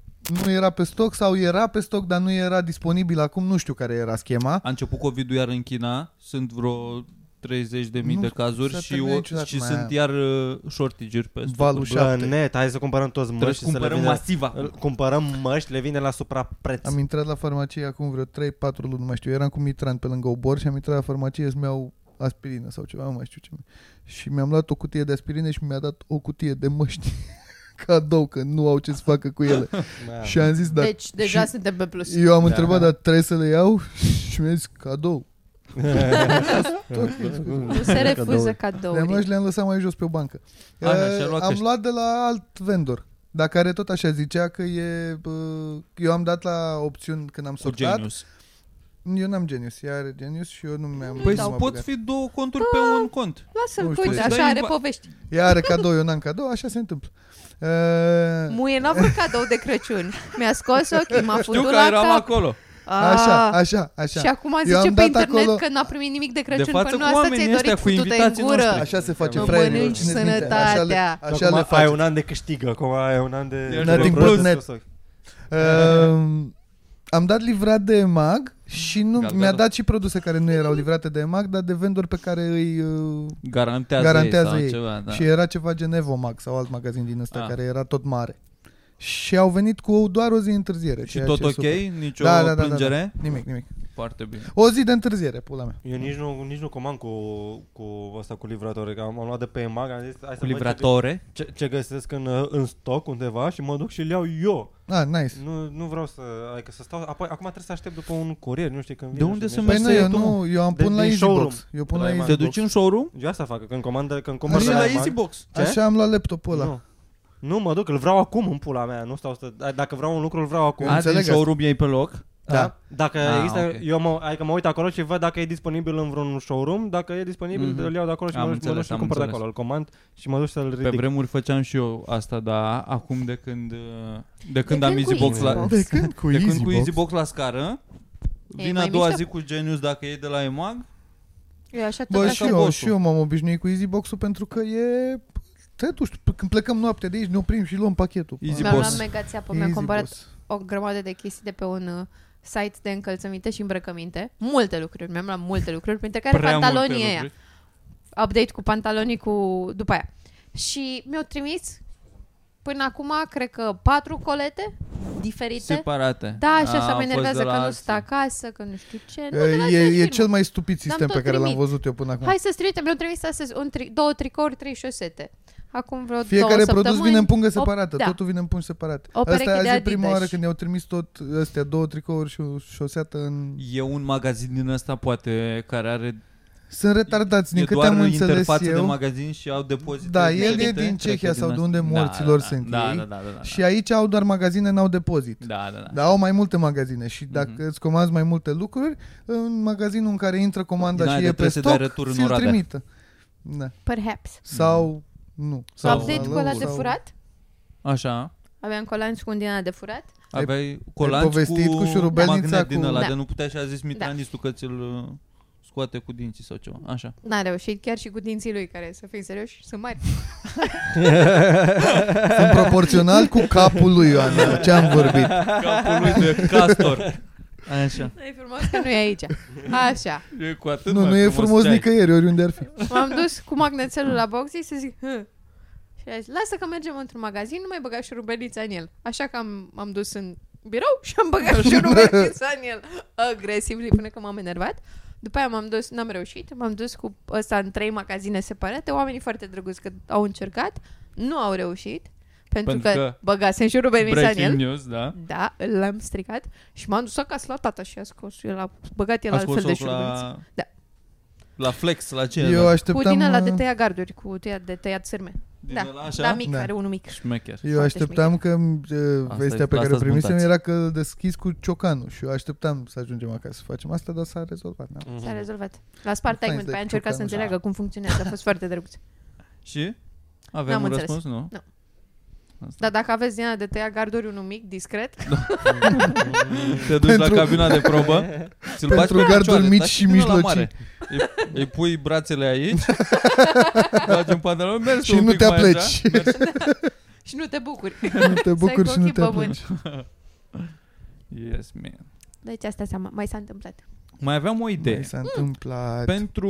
nu era pe stoc sau era pe stoc, dar nu era disponibil acum, nu știu care era schema. A început COVID-ul iar în China, sunt vreo 30 de mii Nu de s-a cazuri și, terminat o, niciodată și mai sunt aia. iar uh, shortage-uri pe Valul stocuri. Bă, 7. net, hai să cumpărăm toți Trebuie măști să și să le cumpărăm vină... masiv acum. Cumpărăm măști, le vine la suprapreț. Am intrat la farmacie acum vreo 3-4 luni, nu mai știu, eram cu Mitran pe lângă obor și am intrat la farmacie să-mi iau aspirină sau ceva, nu mai știu ce. Și mi-am luat o cutie de aspirină și mi-a dat o cutie de măști cadou, că nu au ce să facă cu ele. Da. și am zis, da. Deci deja și suntem pe plus. eu am Da. întrebat, dar trebuie să le iau? Și mi-a zis, cadou. Nu se refuză Le-am luat cadouri. și le-am lăsat mai jos pe o bancă. Ana, Uh, și-a luat am căști. luat de la alt vendor. Dar care tot așa zicea că e... uh, Eu am dat la opțiuni când am Cu sortat. genius. Eu n-am genius, ea are genius și eu nu mi-am... Păi nu m-am pot băgat. fi două conturi pe un cont. Lasă-l, Nu știu. uite, Dai așa are ba- povești. Ea are cadou, eu n-am cadou, așa se întâmplă. Uh, Muie n-a vrut cadou de Crăciun. Mi-a scos ochii, m-a Știu futut că la eram cap. acolo. Așa, Ah. așa, așa. Și acum Eu zice am pe dat internet acolo- că n-a primit nimic de Crăciun. De față păi nu cu asta oamenii ți-ai ăștia, dorit cu futute în invitații gură. noștri. Așa se face, Mă fraierilor. mănânci Țineți minte, Așa le, sănătatea. așa Acum le ai face. un an de câștigă, acum ai un an de... Nothing de but prost. net. Uh, am dat livrat de EMAG și nu, Gata, mi-a da. dat și produse care nu erau livrate de EMAG, dar de vendori pe care îi uh, Garantează, Garantează ei, ei. sau ceva, da. Și era ceva gen Evomag sau alt magazin din ăsta Ah. care era tot mare. Și au venit cu doar o zi întârziere. Și ceea tot ce ok? e super. Nicio Da, da, da, da, plângere? da. Nimic, nimic. Foarte bine. O zi de întârziere, pula mea. Eu nici nu, nici nu comand cu, cu asta cu livratore, că am, am luat de pe EMAG, am zis hai să Cu văd livratore? Ce, ce, ce găsesc în, uh, în stoc undeva și mă duc și le iau eu. Ah, nice. Nu, nu vreau să, adică să stau, apoi, acum trebuie să aștept după un curier, nu știu când De vine unde și se mi-e- Păi mergi nu, să eu iei tu, nu, eu am De- pun la din Easybox. showroom. Eu pun De la la EMAG. Te Easybox. duci în showroom? Eu asta fac, când comandă, când Mă, comandă și la EMAG, Easybox. Ce? Așa am luat laptopul ăla. Nu. Nu, mă duc, îl vreau acum în pula mea, nu stau să... Dacă vreau un lucru, îl vreau acum. Eu A, înțeleg din asta. showroom iei pe loc? Da. Dacă Ah, există, ok. eu mă, adică mă uit acolo și văd dacă e disponibil în vreun showroom, dacă e disponibil, Mhm. îl iau de acolo și Am mă duc, mă duc înțeles, și am cumpăr de înțeles. acolo, îl comand și mă duc să-l Pe ridic. vremuri făceam și eu asta, dar acum de când, uh, de când De am când cu Easybox la, Easybox? De când cu de când cu Easybox? Easybox la scară, E vine a mai doua mișto? zi cu Genius dacă e de la EMAG, Eu așa tot Bă, așa. și eu, și eu m-am obișnuit cu Easybox-ul pentru că e... Te duci, când plecăm noaptea de aici, ne oprim și luăm pachetul. Easy Mi-am Boss. luat mega țeapă, mi-am Easy cumpărat Boss. o grămadă de chestii de pe un uh, site de încălțăminte și îmbrăcăminte. Multe lucruri, mi-am luat multe lucruri, printre care prea pantalonii multe ăia. lucruri. Update cu pantalonii cu după aia. Și mi-au trimis până acum, cred că patru colete diferite. Separate. Da, și A, asta a mă fost enervează de că la nu alții. stă acasă, că nu știu ce. Nu, de la E, aceeași e firmă. cel mai stupid L-am sistem pe tot care l-am trimit. văzut eu până acum. Hai să-ți trimite, mi-au trimis astăzi un tri- două tricouri, trei șosete. Acum vreo Fiecare două produs săptămâni. vine în pungă o- separată, da. totul vine în pungi separate. O pereche Asta de azi e prima Adidas. oară când ne-au trimis tot astea, două tricouri și o șoseată în... E un magazin din ăsta, poate, care are Sunt retardați, din e câte doar am înțeles interfață de eu. magazin și au depozite. Da, el e diferite, din cred Cehia că sau de asta. unde Da, morților da, sunt da, ei. Da, da, da, da, Și aici au doar magazine, n-au depozit. da, da, da. Dar au mai multe magazine și dacă Mhm. îți comanzi mai multe lucruri, în magazinul în care intră comanda Din aia și de e pe trebuie să dai stoc, retur în ți-l Oradea. trimită. Da. Perhaps. Sau nu. Sau- Update cu alău, ăla de sau- furat? Așa. Aveam colanți cu un din ăla de furat? Aveai colanți povestit cu, cu șurubelnița magnet din cu- ăla, Da. de nu putea și a zis mitranistul că ți-l uh, scoate cu dinții sau ceva. Așa. N-a reușit, chiar și cu dinții lui, care, să fim serioși, sunt mari. Sunt proporțional cu capul lui Ioana. Ce am vorbit? Capul lui de castor. Așa. E frumos că nu e aici. Așa. E cu atât Nu, mai nu e frumos ce ai. nicăieri, oriunde ar fi. M-am dus cu magnețelul la boxy să zic, Hă. Și a zis, lasă că mergem într-un magazin, nu mai băga șurubelița în el. Așa că am, am dus în birou și am băgat șurubelița în el. Agresiv, până că m-am enervat. După aia m-am dus, n-am reușit, m-am dus cu ăsta în trei magazine separate, oamenii foarte drăguți că au încercat, nu au reușit, pentru, Pentru că, că băgasem șurubelița în el. Breaking news, da. Da, l-am stricat și m-am dus acasă la tata și a scos el a băgat el A altfel de scos-o șurubeliță. la... Da. La flex, la ce? Eu Cu așteptam, din ăla de uh, tăiat garduri, cu tăiat de tăiat sârme. Din da, ăla așa? Da, mic, Da. are unul mic. Șmecher. eu foarte așteptam că uh, Asta vestea e- pe la care o asta-s primisem mântați. era că îl deschis cu ciocanul și eu așteptam să ajungem acasă să facem asta, dar s-a rezolvat. Da. Mhm. S-a rezolvat. La Spartak, Fain după de aia a încercat să ciocan, înțeleagă cum funcționează. A fost foarte drăguț. Și? Avem N-am un înțeles. răspuns? Nu? Nu. Asta. Dar dacă aveți din aia de tăiat garduri unul mic, discret, Te duci Pentru- la cabina de probă, ți-l bagi Pentru pe garduri picioare, mici dar și din ăla mijlocii. mare. Îi, îi pui brațele aici, bagi în pantalon, mergi Și tu un nu pic te mai apleci. așa, mergi. și nu te bucuri. Nu te bucuri cu și nu ochii te pe apleci. Yes, man. Deci asta seama, mai s-a întâmplat. Mai aveam o idee. Mai s-a întâmplat. Pentru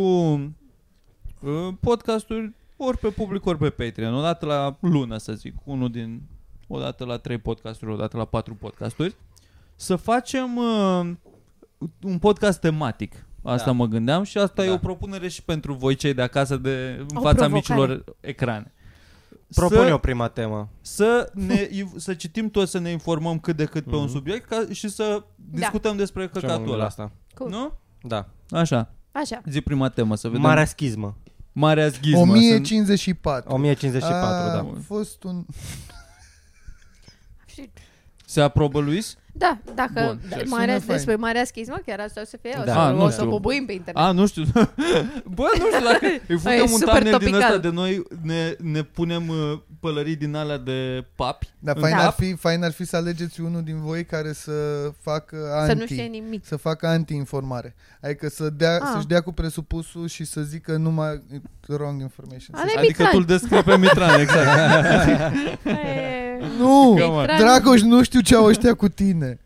uh, podcasturi ori pe public, ori pe Patreon. O dată la lună, să zic. Unul din... O dată la trei podcasturi, o dată la patru podcasturi. Să facem uh, un podcast tematic. Asta Da. mă gândeam și asta e Da. o propunere și pentru voi cei de acasă de în O fața provocare. micilor ecrane. Propun să, eu prima temă. să, ne, să citim toți, să ne informăm cât de cât pe un Mhm. subiect ca, și să discutăm despre Ce mă căcatul gândesc la ăla. asta? Cool. Nu? Da. Așa. Așa. Zi prima temă, să vedem. Marea schismă. Marea schismă. 1054. 1054, a da. fost un... Și- Se aprobă, Luis? Da, dacă Bun, da, sună marea, fain. despre Marea Schismă, chiar asta o să fie, o Da. să, Ah, nu o să știu. bubuim pe internet. A, nu știu. Bă, nu știu dacă îi Aia e futem un super thumbnail din topical. ăsta de noi, ne, ne punem uh, pălării din alea de papi. Dar în fain, Da. ar cap. fi, fain ar fi să alegeți unul din voi care să facă să anti. nu știe nimic. să facă anti-informare. Adică să dea, Ah. să-și dea cu presupusul și să zică numai wrong information. Ale Să- Adică Mitran. tu îl descrii pe Mitran, exact. E, Nu! Come on. Mitran- Dragoș, nu știu ce au ăștia cu tine.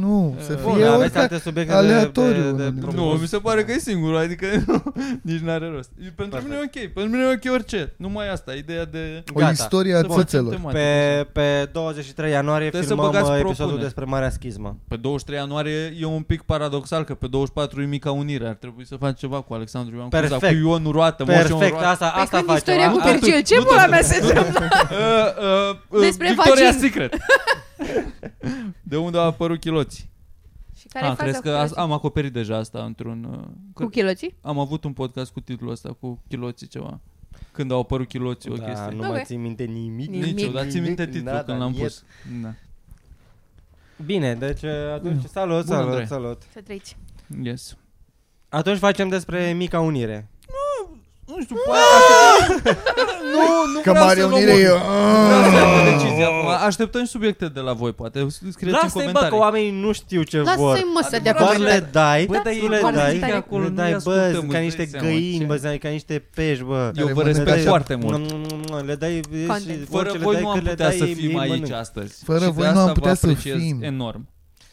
Nu, să Bun, fie aveți oricare. alte subiecte aleatoriu, de, de, unul de dintre nu, mi se pare că e singurul, adică nici n-are rost. E- Pentru mine e ok, pentru mine e ok orice. Numai asta, ideea de... O Gata. istorie a să facem țățelor. tematică. Pe, pe 23 ianuarie Trebuie să filmăm băgați uh, propuneri. episodul despre Marea Schismă. Pe 23 ianuarie e un pic paradoxal că pe 24 e mica unire. Ar trebui să faci ceva cu Alexandru Ioan Cuza, Perfect. cu Ion Roată, Moș Ion Perfect, Roată. asta, Păi asta când facem. istoria cu A- Virgil, ce nu pula te- mea se întâmplă? Uh, uh, uh, Despre Victoria's vagin. Secret. De unde au apărut chiloții? Și care ah, e faza crezi cu că chiloții? as- am acoperit deja asta într-un... Uh, Cu că- chiloții? am avut un podcast cu titlul ăsta, cu chiloții ceva. Când au apărut chiloții, o Da, chestie. nu Ok. mai țin minte nimic. Nimic. Nici eu, dar țin minte titlul Nada, când l-am niet. pus. Da. Bine, deci uh, atunci salut, Bun, salut, Andrei. salut. Să trăiți. Yes. Atunci facem despre Mica Unire. Nu știu, poate Nu, nu Că vreau mare să luăm unire o- e... Vreau să luăm o decizie acum. Așteptăm și subiecte de la voi, poate. Scrieți în Lasă-i bă comentarii. că oamenii nu știu ce vor. Lasă-i mă să dea Adevărat, Doar cu le dai, Bă, dar tu e le comentarii dai, acolo, le nu-i dai, bă, ascultăm, sunt ca îți niște dai seama, găini, ce- bă, sunt ca niște pești, bă. Eu Care vă mănâncă respect așa. foarte mult. Le dai Content. și Fără orice le voi dai, nu cât am le putea dai, să ei fim aici mănâncă. astăzi. Fără Și de voi nu asta am vă putea să apreciez fim. enorm.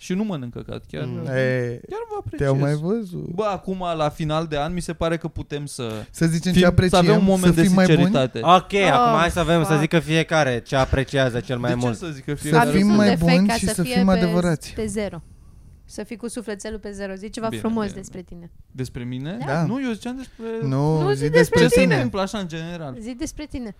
Și nu mănânc căcat, chiar, Mm. E, chiar vă apreciez. te-au mai văzut? Bă, acum, la final de an, mi se pare că putem să... Să zicem fim- ce apreciem, să avem un moment să de fim mai buni? sinceritate. Ok, Oh, acum hai să avem să fuck. zică fiecare ce apreciază cel mai de ce mult. să zică Să fiecare? fim Avisul mai de fake buni ca și să fie fim pe- adevărați. Pe zero. Să fii cu sufletelul pe zero. Zici ceva Bine, frumos bine. despre tine. Despre mine? Da. Nu, eu ziceam despre... Nu, Nu, zi zi despre despre Ce se tine. întâmplă așa în general? Zi despre tine.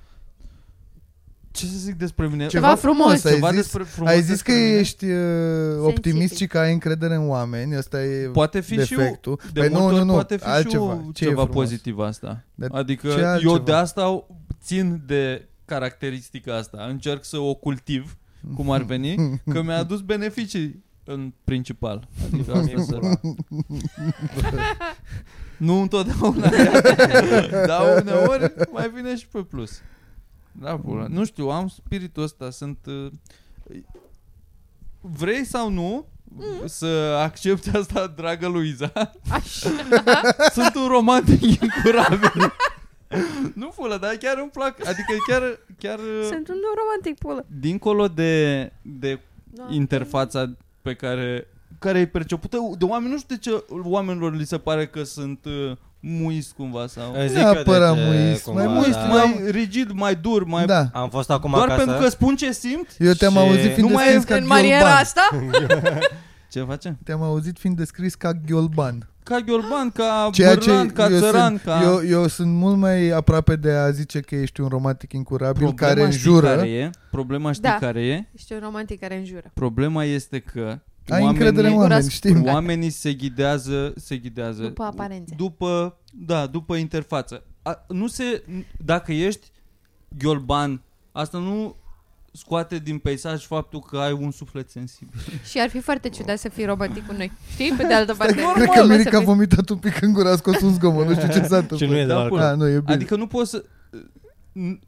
Ce să zic despre mine? Ceva frumos. Ai Ceva zis, despre frumos ai zis că despre mine? ești uh, optimist și că ai încredere în oameni. Asta e Poate fi și defectul. De Păi multe nu, nu, ori nu, poate fi altceva. și Ce e ceva frumos? pozitiv asta. Dar adică ce eu altceva? de asta țin de caracteristica asta. Încerc să o cultiv, cum ar veni, că mi-a adus beneficii în principal. Adică asta să... nu întotdeauna, dar uneori mai vine și pe plus. Da, pula. Nu știu, am spiritul ăsta, sunt... uh, Vrei sau nu să accepti asta, dragă Luiza? Așa. Sunt un romantic incurabil. nu fulă, dar chiar îmi plac. Adică chiar, chiar Sunt un romantic pulă. dincolo de, de Da. interfața pe care care e percepută de oameni, nu știu de ce oamenilor li se pare că sunt uh, muist cumva sau Îți zic Neapărat eu de ce, muist, cumva, mai muist, da. mai rigid, mai dur, mai Da. Am fost acum doar acasă. pentru că spun ce simt. Eu te-am Și auzit fiind nu mai descris e ca În maniera ghiolban. asta? Ce face? Te-am auzit fiind descris ca ghiolban. Ca ghiolban, ca Ceea ce bârlan, ca eu țăran, sunt, ca... eu, eu sunt mult mai aproape de a zice că ești un romantic incurabil Problema care știi înjură. Care e? Problema știi Da. care e? Ești un romantic care înjură. Problema este că Ai încredere în Gura oameni, știm. spurgată. Oamenii se ghidează, se ghidează După aparențe. După, da, după interfață. A, nu se dacă ești ghiolban, asta nu scoate din peisaj faptul că ai un suflet sensibil. Și ar fi foarte ciudat să fii romantic cu noi. Știi? Pe de altă parte. Cred că Mirica a vomitat un pic în gură, a scos un zgomot, nu știu ce s-a întâmplat. Și nu e de Da, la pula. Da, nu, e bine. Adică nu poți să n-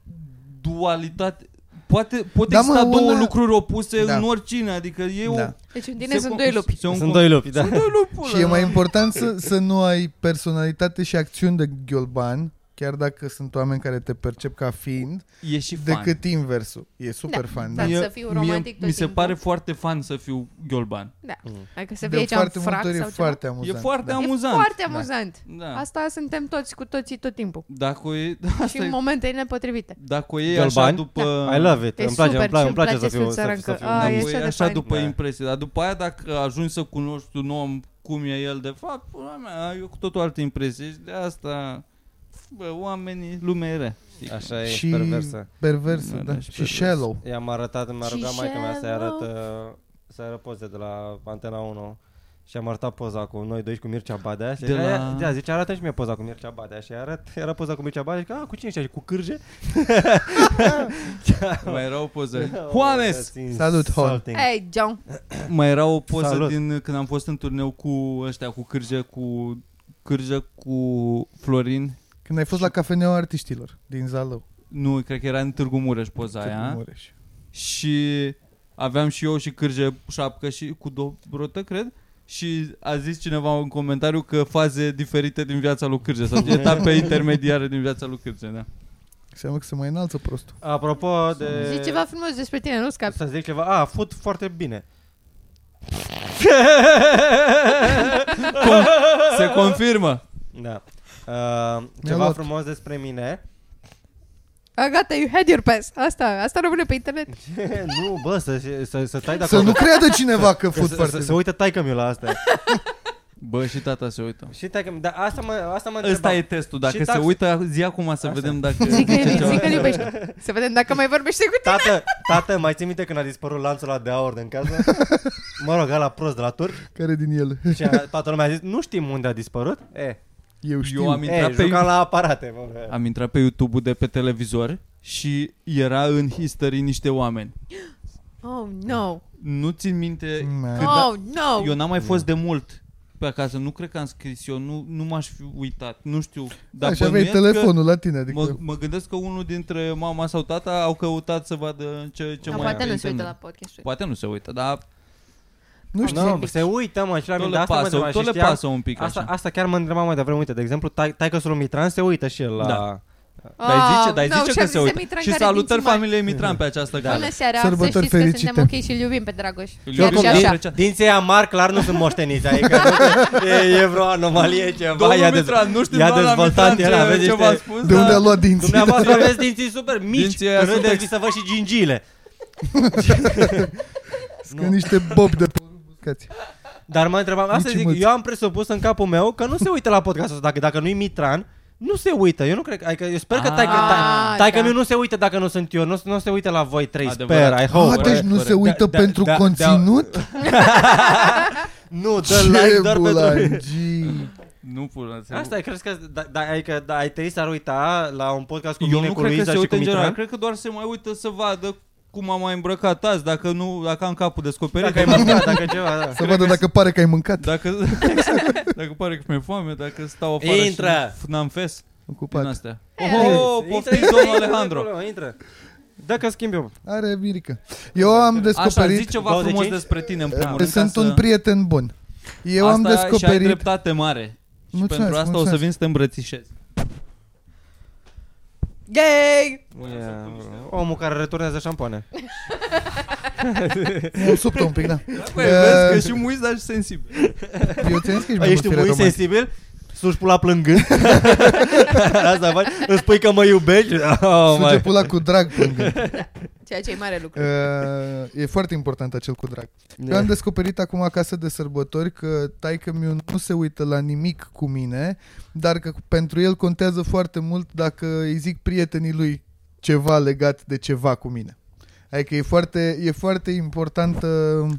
dualitate poate pot Da, da, mă, exista două una- lucruri opuse Da. în oricine, adică e o Da. Deci în tine se sunt co- doi lupi. se un- Sunt doi lupi, da. Sunt doi lupi. pula Și e mai mea. important să, să nu ai personalitate și acțiuni de ghiolban, chiar dacă sunt oameni care te percep ca fiind, E și fan. decât inversul. E super Da, fan. da. Da. Dar să fiu romantic mie, tot mi se timpul. pare foarte fan să fiu ghiolban. Da. Mm. Adică să De fii aici în foarte frac multe ori sau e ceva. foarte amuzant. E foarte da. amuzant. E foarte Da. amuzant. Da. Asta suntem toți cu toții tot timpul. Dacă o iei, da, Și asta în e, momente nepotrivite. dacă o iei așa Ghiolbani? după... I love it. E Îmi place, super îmi place, și îmi place îmi să place fiu, să să, țărâncă. să fiu Ah, un Dacă e o om. așa iei de așa fain. după Da. impresie, dar după aia dacă ajungi să cunoști un om cum e el de fapt, pula mea, ai cu totul altă impresie și de asta bă, oamenii, lumea e rea. știi? Așa e, Și perversă. perversă, Da, da. da, și Și perversă. shallow. I-am arătat, mi-a Și rugat maica mea să-i shallow. arăt, uh, să arăt poze de la Antena 1 Și am arătat poza cu noi doi și cu Mircea Badea și De de la- la... zice, arată și mie poza cu Mircea Badea și arăt, era poza cu Mircea Badea și că, a, cu cine ești aici? Cu cârje? Mai era o poză. Juanes! Salut, Hon. Salting. Hey, John. Mai era o poză Salut. din când am fost în turneu cu ăștia, cu cârjă, cu cârjă cu Florin. Când ai fost la cafeneaua artiștilor din Zalău. Nu, cred că era în Târgu Mureș poza Târgu aia. Mureș. Și aveam și eu și cârjă șapcă și cu dobrotă, cred. Și a zis cineva în comentariu că faze diferite din viața lui Cârge sau etape intermediare din viața lui Cârge, da. Înseamnă că se mai înalță prostul. Apropo de... Zici ceva frumos despre tine, nu scapi. Să zic ceva, a, fut foarte bine. Se confirmă. Da. Uh, Mi-a ceva luat. frumos despre mine. A, gata, you had your pass. Asta, asta rămâne pe internet. nu, bă, să, să, să tai de Să acolo. nu creadă cineva că Că fut să, foarte să, să bine. uită taică mi la asta. Bă, și tata se uită. și taică dar asta mă, asta mă Ăsta întreba. e testul. Dacă Și se tax- uită, zi acum să Asta. vedem dacă Zic că, zice ceva. zic că iubește. Să vedem dacă mai vorbește cu tine. Tată, tată, mai ții minte când a dispărut lanțul ăla de aur din casă? Mă rog, la prost de la turc. Care din el? Și a, toată lumea a zis, nu știm unde a dispărut. E, Eu știu. Eu am e intrat pe jucam la aparate. Bă. Am intrat pe YouTube-ul de pe televizor și era în history niște oameni. Oh, no. Nu țin minte Man. cât da- Oh, no. Eu n-am mai fost de mult pe acasă, nu cred că am scris eu, nu, nu m-aș fi uitat, nu știu. Da, Dar și aveai bănuiesc telefonul la tine. Că, Adică... mă, mă gândesc că unul dintre mama sau tata au căutat să vadă ce, ce Da, mai poate e pe nu se uită internet. la podcast Poate nu se uită, dar Nu știu. Nu, se uită, mă, și la tot mine. le De asta mă pasă, întrebam tot și le știam- pasă un pic Asta, așa. asta chiar mă întrebam mai devreme. Uite, de exemplu, tai, taică lui Mitran se uită și el la... Da. Dar zice, dar no, zice că și-am se zis uită. Mitran Și care salutări dinții mari. familiei Mitran pe această Da. cale. Bună seara, să Sărbători știți că fericite. suntem ok și îl iubim pe Dragoș. Îl Chiar iubim și din- așa. Trecea- Dinții aia mari clar nu sunt moșteniți, adică nu, e, e vreo anomalie ceva. Domnul i-a dez- Mitran, nu știm i-a doamna dezvoltat Mitran el, ce, aveți ce niște- v-a spus, De unde dar- a luat dinții? Dumneavoastră aveți dinții super mici, Dinții aia când sunt râdeți ex- să văd și gingile. Sunt ca niște bob de porumb uscați. Dar mă întrebam, asta Nici zic, mâți. eu am presupus în capul meu că nu se uită la podcastul ăsta, dacă, dacă nu-i Mitran, nu se uită. Eu nu cred, adică eu sper că Ah, taică, tai, taică da. meu nu se uită dacă nu sunt eu, nu, nu se uită la voi trei, Adevărat. sper, I hope. Ah, deci nu se uită Da, da, pentru da, conținut? Nu, dă like Ce doar pentru... bulangii. Nu pula Asta e, crezi că, da, da, adică, da, ai trei s-ar uita la un podcast cu Eu mine, nu cu cred că Luiza se și uită cu în general, Mitran? cred că doar se mai uită să vadă cum am mai îmbrăcat azi, dacă nu, dacă am capul descoperit. Dacă ai mâncat, dacă ceva, da. Să vadă dacă pare că ai mâncat. Dacă, dacă pare că mi-e foame, dacă stau afară Intră! și n-am fes din Ocupat. astea. Eh, Oho, Intră, poftiți intră, domnul intră Alejandro. acolo, Intră. Dacă schimb eu. Are mirică. Eu am Așa, descoperit... zi ceva Două de frumos cinci? despre tine în primul că rând. Sunt ca un să- prieten bun. Eu am Asta Și ai descoperit... dreptate mare. Și Mulțumesc, pentru asta o să mulțumesc. vin să te îmbrățișez. Gay! Yeah. Omul care returnează șampoane. O suptă un pic, da. Băi, vezi că și muiți, dar și sensibil. Eu ți-am zis că ești mai Ești mult un sensibil? Suși pula plângând? Asta faci? Îmi spui că mă iubești? Oh, Suge my. pula cu drag plângând. Ceea ce e mare lucru. Uh, e foarte important acel cu drag. Eu am descoperit acum acasă de sărbători că taică miu nu se uită la nimic cu mine, dar că pentru el contează foarte mult dacă îi zic prietenii lui ceva legat de ceva cu mine. Adică e foarte, e foarte importantă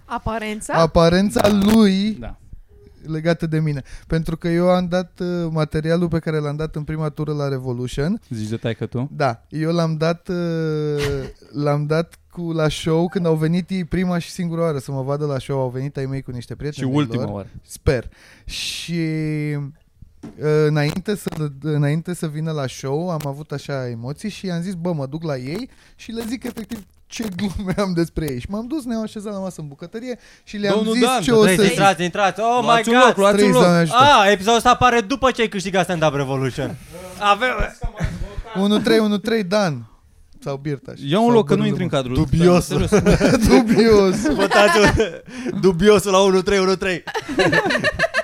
Aparența? aparența lui Da. Legată de mine. Pentru că eu am dat uh, materialul pe care l-am dat în prima tură la Revolution Zici de taică tu? da, eu l-am dat uh, l-am dat cu la show când au venit ei prima și singura oară să mă vadă la show, au venit ai mei cu niște Și prieteni ultima lor, oară. sper. Și uh, înainte să, înainte să vină la show am avut așa emoții și i-am zis, bă, mă duc la ei și le zic efectiv ce glume am despre ei. Și m-am dus, ne-am așezat la masă în bucătărie și le-am Domnul zis Dan, ce o Trei, să zic. intrați, intrați. Oh my Luați un god! loc, luați un Trei loc. zone ajută. Ah, episodul ăsta apare după ce ai câștigat Stand Up Revolution. Avem... 1-3, 1-3, Dan. Sau Birtaș. Ia un Sau loc, că nu Bârlă, intri în mă. cadrul. Dubios. Da, serios. Dubios. Votați dubiosul la 1-3-1-3.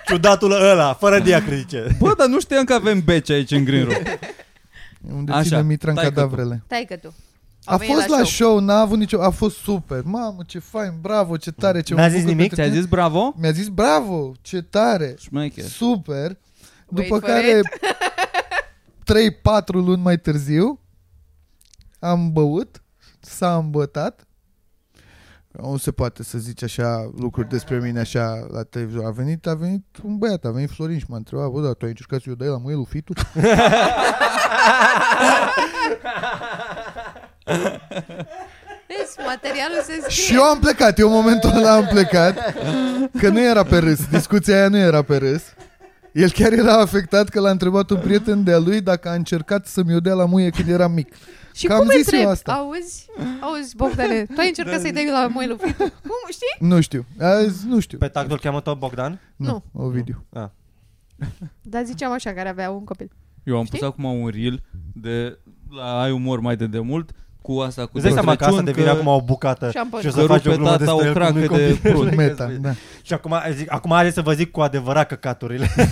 Ciudatul ăla, fără diacritice. Bă, dar nu știam că avem beci aici în Green Room. Unde Așa, ține Mitran taică-tu. cadavrele. Stai că tu. A Au venit fost la show, n-a avut nicio... A fost super. Mamă, ce fain, bravo, ce tare. Ce N-a mă zis bucur nimic? pentru Ți-a tine. zis bravo? Mi-a zis bravo, ce tare. Șmecher. Super. După for care 3-4 luni mai târziu am băut, s-a îmbătat, Nu se poate să zici așa lucruri despre mine așa la televizor. A venit, a venit un băiat, a venit Florin și m-a întrebat, bă, da, tu ai încercat să-i o dai la muielul fitu? Vezi, materialul se scrie. și eu am plecat, eu în momentul ăla am plecat, că nu era pe râs, discuția aia nu era pe râs. El chiar era afectat că l-a întrebat un prieten de-a lui dacă a încercat să-mi o dea la muie când eram mic. Și Că cum am zis întreb? eu asta. Auzi? Auzi, Bogdane, tu ai încercat să-i dai la mâinul fitu? Cum, știi? Nu știu, azi nu știu. Pe tactul cheamă tot Bogdan? Nu, Ovidiu. Dar ziceam așa, care avea un copil. Eu am Știi? pus acum un reel de la ai umor mai de demult cu asta cu Îți dai de seama că asta Crăciun, devine acum o bucată Șampon. și o că să faci o rupe glumă tata o despre el cum cracă nu-i de copil. prun. Meta, da. Și acum, zic, acum are să vă zic cu adevărat căcaturile. Eu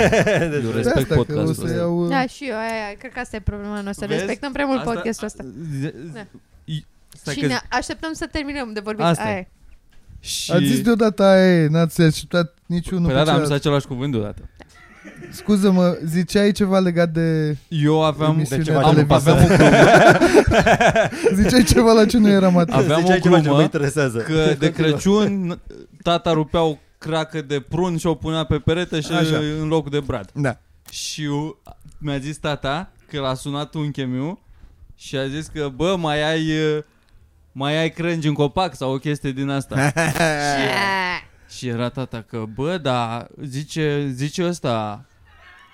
De respect asta că o podcastul să ăsta. iau... Da, și eu, aia, aia, cred că asta e problema noastră. Vezi? Respectăm prea mult Asta- podcastul ăsta. Z- Da. I- Stai Și că- ne așteptăm să terminăm de vorbit. Asta Aia. e. e. Și... Ați zis deodată aia, e, n-ați așteptat niciunul Păi pe da, da, am zis celălalt. același cuvânt deodată. Scuză-mă, ziceai ceva legat de... Eu aveam... Emisiunea ceva am, televiză. aveam o glumă, Ziceai ceva la ce nu eram atent. aveam Ziceai o ceva ce glumă mă interesează. că de Crăciun tata rupea o cracă de prun și o punea pe perete și Așa. în loc de brad. Da. Și eu, mi-a zis tata că l-a sunat unchiul meu și a zis că bă, mai ai mai ai crângi în copac sau o chestie din asta. Aia. Și era tata că bă, da, zice, zice ăsta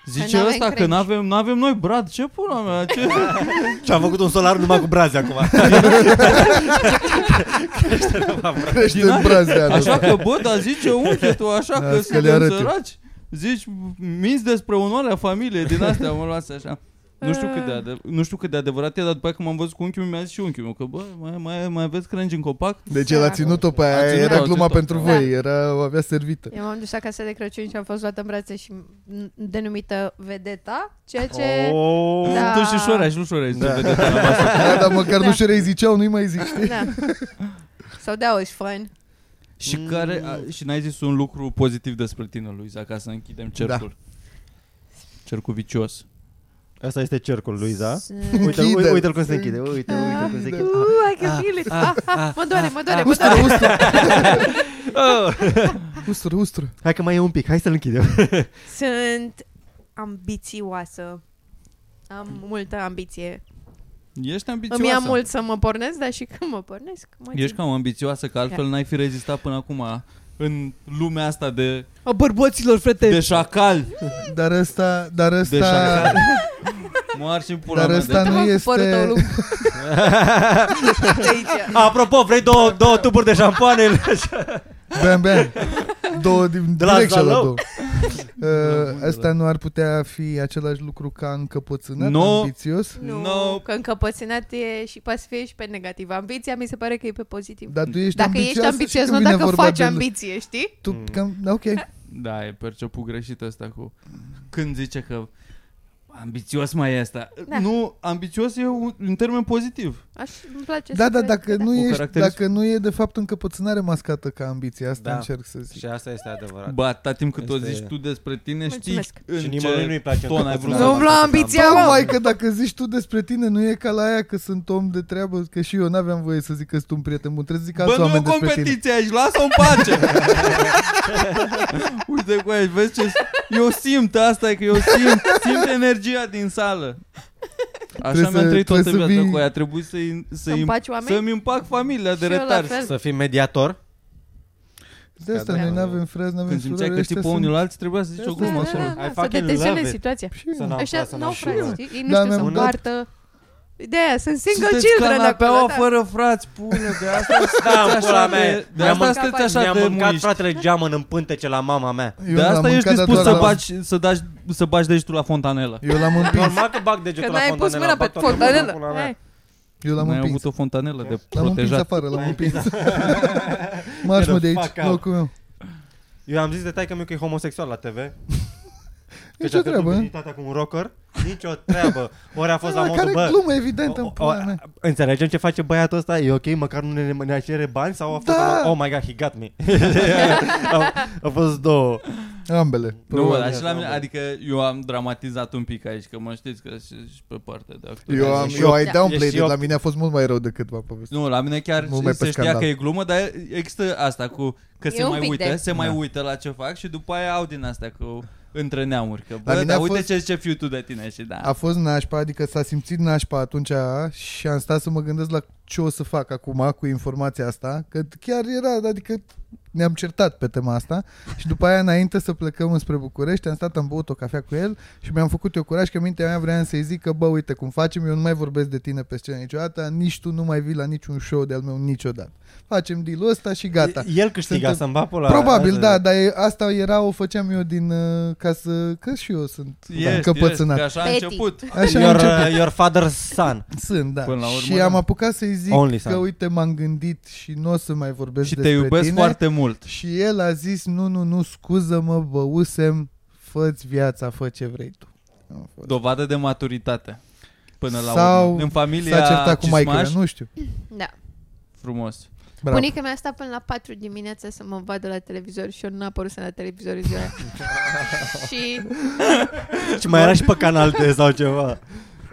Zice n-avem ăsta că crengi. n-avem, n-avem noi brad, ce pula mea, ce... Și am făcut un solar numai cu braze acum. Crește Din în brazea. Așa că, bă, dar zice unche tu așa Da, că să le suntem arăt eu. săraci. Zici, minți despre onoarea familiei din astea, mă luați așa. Nu știu, cât de adev- nu știu cât de adevărat e, dar după aceea când m-am văzut cu unchiul meu, mi-a zis și unchiul meu că, bă, mai, mai, mai aveți crengi în copac? Deci el a ținut-o pe A aia, ținut-o, era a gluma ținut-o. pentru Da. voi, era, o avea servită. Eu m-am dus acasă de Crăciun și am fost luată în brațe și m- denumită Vedeta, ceea ce... Oh. Da. Tu și șorea și nu șorea Da. da. vedete la masă. Da, dar măcar Da. nu șerei ziceau, nu-i mai zic, știi? Da. Sau de auzi, fun. Și care, a, și n-ai zis un lucru pozitiv despre tine, Luiza, ca să închidem cercul. Cercul vicios. Asta este cercul, Luiza. Sunt- Uite, Închide-l. uite, uite-l cum se închide. Uite, uite cum se Închide-l. închide. Uh, I can feel it. Ah, ah, mă doare, mă doare, mă Ustură, doare. ustură, Oh. ustură, ustură. Hai că mai e un pic, hai să-l închidem. Sunt ambițioasă. Am multă ambiție. Ești ambițioasă. Îmi ia mult să mă pornesc, dar și când mă pornesc, mă Ești țin. cam ambițioasă, că altfel n-ai fi rezistat până acum în lumea asta de, A bărboților, frate. de șacal. Dar ăsta, dar De ăsta, șacal. Moar și în pula Dar mea. ăsta de... nu Uite-mă cu părul este- tău lung. Aici. Apropo, vrei două, două tuburi de șampoane? bam, bam. Două din De la direct și la Zalău. două. Uh, Asta nu ar putea fi același lucru ca încăpățânat, No. ambițios? Nu, No. că încăpățânat e și poate să fie și pe negativ. Ambiția mi se pare că e pe pozitiv. Dar tu ești dacă ambițioasă ești ambițios, și nu când vine dacă vorba faci de- ambiție, știi? Tu, Mm. cam, ok. Da, e perceput greșit asta cu... Când zice că ambițios mai e asta. Da. Nu, ambițios e un, un termen pozitiv. Aș, îmi place Da, să da, cred dacă că nu, O ești, caracteristic- dacă nu e de fapt încăpățânare mascată ca ambiție, asta Da. încerc să zic. Și asta este adevărat. Bă, atâta timp cât o Este- zici tu despre tine, Mulțumesc. știi în Și nimănui nu-i ce place ton ai vrut încăpățânarea. să Nu-mi lua ambiția, Bă, mă! mai că dacă zici tu despre tine, nu e ca la aia că sunt om de treabă, că și eu n-aveam voie să zic că sunt un prieten bun. Trebuie să zic Bă, alți nu e o oameni despre tine. competiție aici, lasă-o în pace! Uite cu aici, vezi ce... Eu simt asta, e că eu simt, simt energia din sală. Așa Trebuie mi-am să- trăit toată trebuie să viața vii- cu aia. Trebuie să-i, Să să-i, împaci oameni? să-mi împac familia de Și eu la retari. fel. Să fii mediator. De asta Da. noi n-avem frați, n-avem Când simțeai surori, că ăștia țipă sunt- unii la alții, trebuia să zici o Da, glumă Da, acolo. da, I da, să fucking detenționezi love it. situația. Și eu. Să n-am Ăștia frați, să n-au n-am frați, frați. știi? Ei nu Da, știu să mi-am dat- împartă. De aia, sunt single Sunteți children canapeaua acolo, da. fără frați, pune, de asta Da, sunteți în pula așa mea. de, de Mi-am asta mâncat sunteți așa Mi-am de mâncat muiști. fratele geamăn în pântece la mama mea. Eu De l-am asta ești mâncat, dar dispus doar să la- bagi, să, dagi, să bagi degetul la fontanelă. Eu l-am împins. Normal că bag Că degetul la n-ai pus fontanelă. mâna pe bag toată mâna în fontanelă. pula mea. Hai. Eu l-am N-ai împins. avut o fontanelă de L-am împins protejat. afară, l-am L-ai împins. Marș Get mă the de aici, fuck out. locul meu. Eu am zis de taică meu că e homosexual la TV. Nici o treabă. Că cu un rocker. nicio treabă. Ori a fost la La modul, care bă, glumă evidentă o- în o- pula mea. Înțelegem ce face băiatul ăsta? E ok? Măcar nu ne, ne cere bani? Sau a fost Da. Oh my god, he got me. a, a fost două. Ambele. Nu, mă, probabil. dar și la mine, adică eu am dramatizat un pic aici, că mă știți că și, și pe partea de actor. Eu, am, Și eu eu- ai Da. downplayed Și eu- la mine a fost mult mai rău decât v-am povestit. Nu, la mine chiar Mult mai se pe știa scandal. că e glumă, dar există asta cu că E se un mai pic uită, de- se mai Da. uită la ce fac și după aia au din astea cu între neamuri. Că, La bă, mine dar a uite fost- ce zice fiul tu de tine și da. A fost nașpa, adică s-a simțit nașpa atunci și am stat să mă gândesc la ce o să fac acum cu informația asta, că chiar era, adică ne-am certat pe tema asta și după aia înainte să plecăm înspre București am stat, am băut o cafea cu el și mi-am făcut eu curaj că în mintea mea vreau să-i zic că bă uite cum facem, eu nu mai vorbesc de tine pe scenă niciodată, nici tu nu mai vii la niciun show de-al meu niciodată. Facem deal-ul ăsta și gata. El câștiga Suntem- să-mi bapul la... Probabil, asta- da, dar e, asta era, o făceam eu din, uh, ca să, că și eu sunt Ești, căpățânat. ești, că așa a Petty. început. Așa am Your, început. uh, your father's son. Sunt, da. Până la urmă, și da. am apucat să-i zic Only că, son. uite, m-am gândit și nu o să mai vorbesc Și te despre iubesc tine. foarte mult. Și el a zis, nu, nu, nu, scuză-mă, băusem, fă-ți viața, fă ce vrei tu. Am fost. Dovadă de maturitate. Până la Sau urmă. În familia S-a certat cu maică, Cismaș, nu știu. Da. frumos. Bravo. Bunica mea a stat până la 4 dimineața să mă vadă la televizor și eu nu apărut la televizor în ziua aia. și Și mai era și pe canal de sau ceva.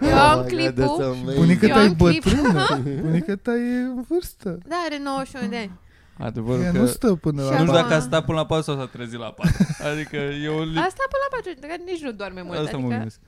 eu am Oh my God, clipul. that's amazing. Bunica Eu ta e am clip. bătrână. Bunica ta e în vârstă. Da, are 91 de ani. Adevărul Ea că... nu stă până Și la Nu știu acum- dacă a stat până la 4 sau s-a trezit la 4. Adică eu... Asta până la 4, că nici nu doarme mult. Asta mă adică... gândesc.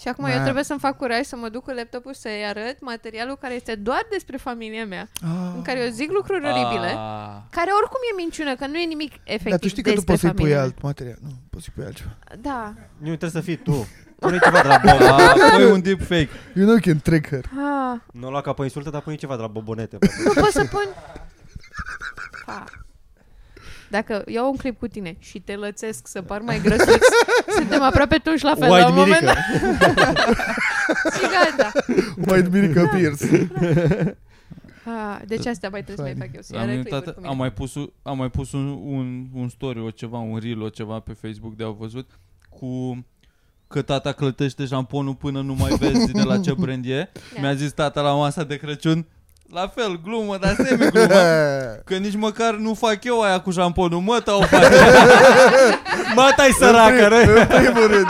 Și acum Da. eu trebuie să-mi fac curaj să mă duc cu laptopul să-i arăt materialul care este doar despre familia mea, în care eu zic lucruri oribile, Ah. care oricum e minciună, că nu e nimic efectiv Dar tu știi că tu despre poți să-i pui familia alt material. Nu, poți să-i pui altceva. mea. Da. Nu trebuie să fii tu. Pune ceva de la Bob. Ah, pui un deepfake. You know can trick her. Ah, Nu o lua ca pe insultă, dar pune ceva de la bobonete. nu pot să pun... Pa. Dacă iau un clip cu tine și te lățesc să par mai grăsuț, suntem aproape toți la fel la White un moment Mirica. dat. Și gata. White Mirica Pierce. Ah, deci asta mai trebuie să mai fac eu. Să-i Am, arăt uitat, clipuri cu am mine. mai pus, am mai pus un, un, un story, o ceva, un reel, o ceva pe Facebook de au văzut cu că tata clătește șamponul până nu mai vezi de la ce brand e. Da. Mi-a zis tata la masa de Crăciun, la fel, glumă, dar semi-glumă. Că nici măcar nu fac eu aia cu șamponul, mă, tău face. Mă, tai săracă, În răi. primul rând.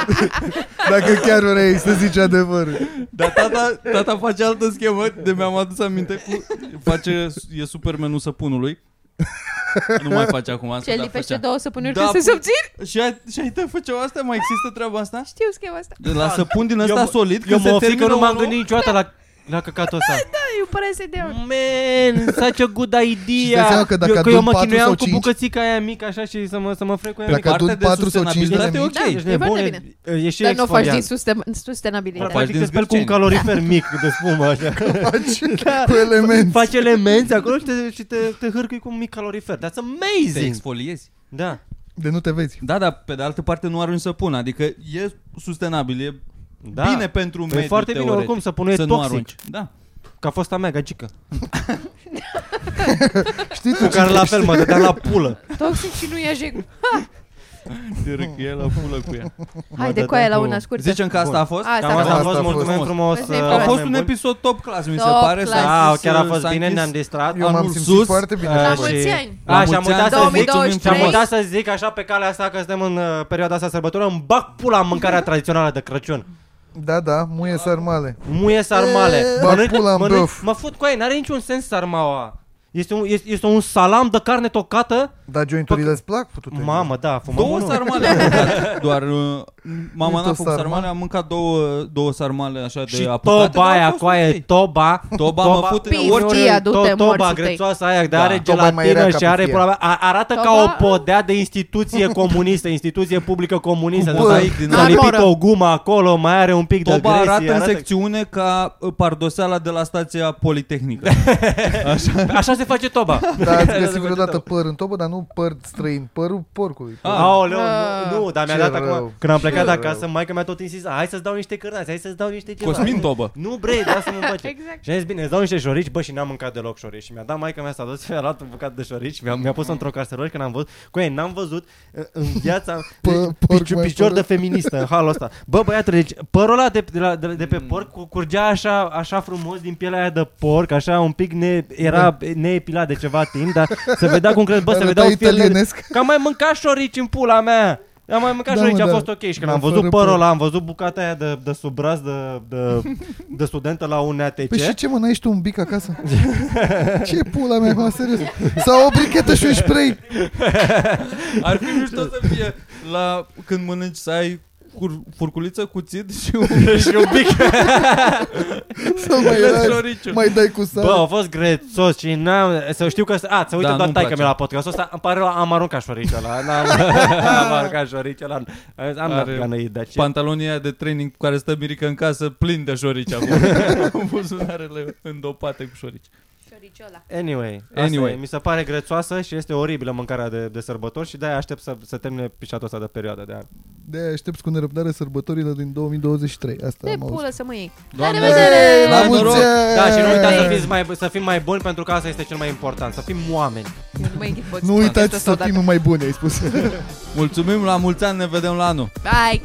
Dacă chiar vrei să zici adevărul. Dar tata, tata face altă schemă, de mi-am adus aminte, cu, face, e supermenul săpunului. Nu mai face acum asta, Ce dar lipește făcea. două săpunuri Da, da, să pu- subțiri? Și, ai, și ai te făceau asta? Mai există treaba asta? Știu schema asta. De la săpun din ăsta Eu mă- solid, Eu când se mă oftic că termină nu m-am unul, gândit niciodată la, la căcatul ăsta. Da, eu pare să dea. Man, such a good Și idea. îți dai seama că dacă eu, că eu adun mă patru chinuiam sau cu cinci- bucățica aia mică așa și să mă, să mă frec cu ea Dacă mică. partea adun de 4 sau 5 sustenabilitate de e mici, Da, ok. Ești e foarte nebun, bine. e și Dar nu o faci din exfoliant. susten- sustenabilitate. Faci Practic din te speli cu un zgârceni. calorifer mic de spumă așa. faci cu elemente. Faci elemente acolo și te, și te, te hârcui cu un mic calorifer. That's Te amazing. exfoliezi. Da. De nu te vezi. Da, dar pe de altă parte nu arunci săpun, adică e sustenabil, e Da. bine pentru un E mediu foarte bine teoretic, oricum să pune să nu toxic. arunci. Da. Ca fost a mea gagică. Știi tu Cu care cine la fel mă dădeam la pulă. Toxic și nu ia jegul. Te răcâie la pulă cu ea. Hai de dădeam coaie la cu- una scurtă. Zicem că asta Bun. a fost? Asta Cam a asta a fost. fost, Asta a mulțumim fost. frumos. Asta e uh, A foarte fost oameni un buni. episod top class, mi se Top pare. class. S-a Ah, închis, chiar a uh, fost s-a bine, închis. ne-am distrat. Eu m-am Anul simțit sus. foarte bine. Uh, La și- mulți ani. La A, și am mulți ani. uitat să zic, 2023. și am uitat să zic așa pe calea asta că suntem în uh, perioada asta sărbătoră, îmi bag pula în mâncarea tradițională de Crăciun. Da, da, muie sarmale. Muie sarmale. E, bag pula în băf. mă fut cu aia, n-are niciun sens sarmaua. Este un, este, este un salam de carne tocată. Da, jointurile îți plac? Putute Mamă, da, fumăm Două unul. sarmale am mâncat. Doar uh, mama Uite n-a o făcut sarmale. sarmale, am mâncat două, două sarmale așa de Și apucate. toba dar aia a fost cu aia, ok. toba. Toba mă fut Pif, orice... tia, du-te, to- toba morții tăi. grețoasă aia, de Da. are Toba e mai rea gelatină ca și are pufie. pula mea. A- Arată ca Toba? o podea de instituție comunistă, instituție publică comunistă. Cu De bă, asta din S-a armură. lipit o gumă acolo, mai are un pic de Toba agresie. arată în secțiune ca uh, pardoseala de la stația Politehnică. Așa se face toba. Da, ați Se găsit face vreodată toba. păr în tobă, dar nu păr străin, părul porcului. Ah. Aoleu, Ah. nu, nu, dar mi-a Ce dat rău, acum, când am ce plecat rău. acasă, maica mea tot insista, hai să-ți dau niște cârnați, hai să-ți dau niște ceva. Cosmin Tobă. Nu, bre, lasă-mă în pace. Exact. Și am zis, bine, îți dau niște șorici, bă, și n-am mâncat deloc șorici. Și mi-a dat maica mea, s-a dus și mi-a luat un bucat de șorici, mi-a, mi-a pus într-o caserolă când am văzut. Cu ei, n-am văzut uh, în viața Pă- porc picior, mai picior de pără. feministă în halul ăsta. Bă, băiatule, deci părul ăla de, de, la- de, de pe porc cu- curgea așa, așa frumos din pielea aia de porc, așa un pic ne, era neepilat de ceva timp, dar se vedea cum cred, bă, se Arăta vedeau fiele. italienesc. Că am mai mâncat șorici în pula mea. Am mai mâncat Da, șorici, mă, a da. fost ok. Și când Da, am fără văzut părul păr. ăla, am văzut bucata aia de, de sub braț de, de, de studentă la un ATC. Păi și ce mă, n-ai și tu un bic acasă? ce pula mea, mă, serios? Sau o brichetă și un spray? Ar fi mișto să fie la când mănânci să ai cur, furculiță, cuțit și un și un pic. Sau mai, Vezi era, șoriciu. mai dai cu sare? Bă, a fost grețos și n-am... Să știu că... A, să uită Da, doar nu-mi taică place. mea la podcastul ăsta. Îmi pare rău, am aruncat șoricul ăla. N-am, am aruncat șoricul ăla. Am dat Are gana de ce. Pantalonii aia de training cu care stă Mirica în casă plin de șorici acum. Cu buzunarele îndopate cu șorici. Șoriciola. Anyway, Anyway. anyway. mi se pare grețoasă și este oribilă mâncarea de, de sărbători și de-aia aștept să, să termine pișatul ăsta de perioadă de an. de aștepți cu nerăbdare sărbătorile din 2023. Asta De am auzit. pulă să mă iei. Doamne, La revedere! La noroc! mulți ani! Da, și nu uitați să, fiți mai, să fim mai buni pentru că asta este cel mai important, să fim oameni. Eu nu mai pot Nu spune uitați asta să odată. fim mai buni, ai spus. Mulțumim, la mulți ani, ne vedem la anul. Bye!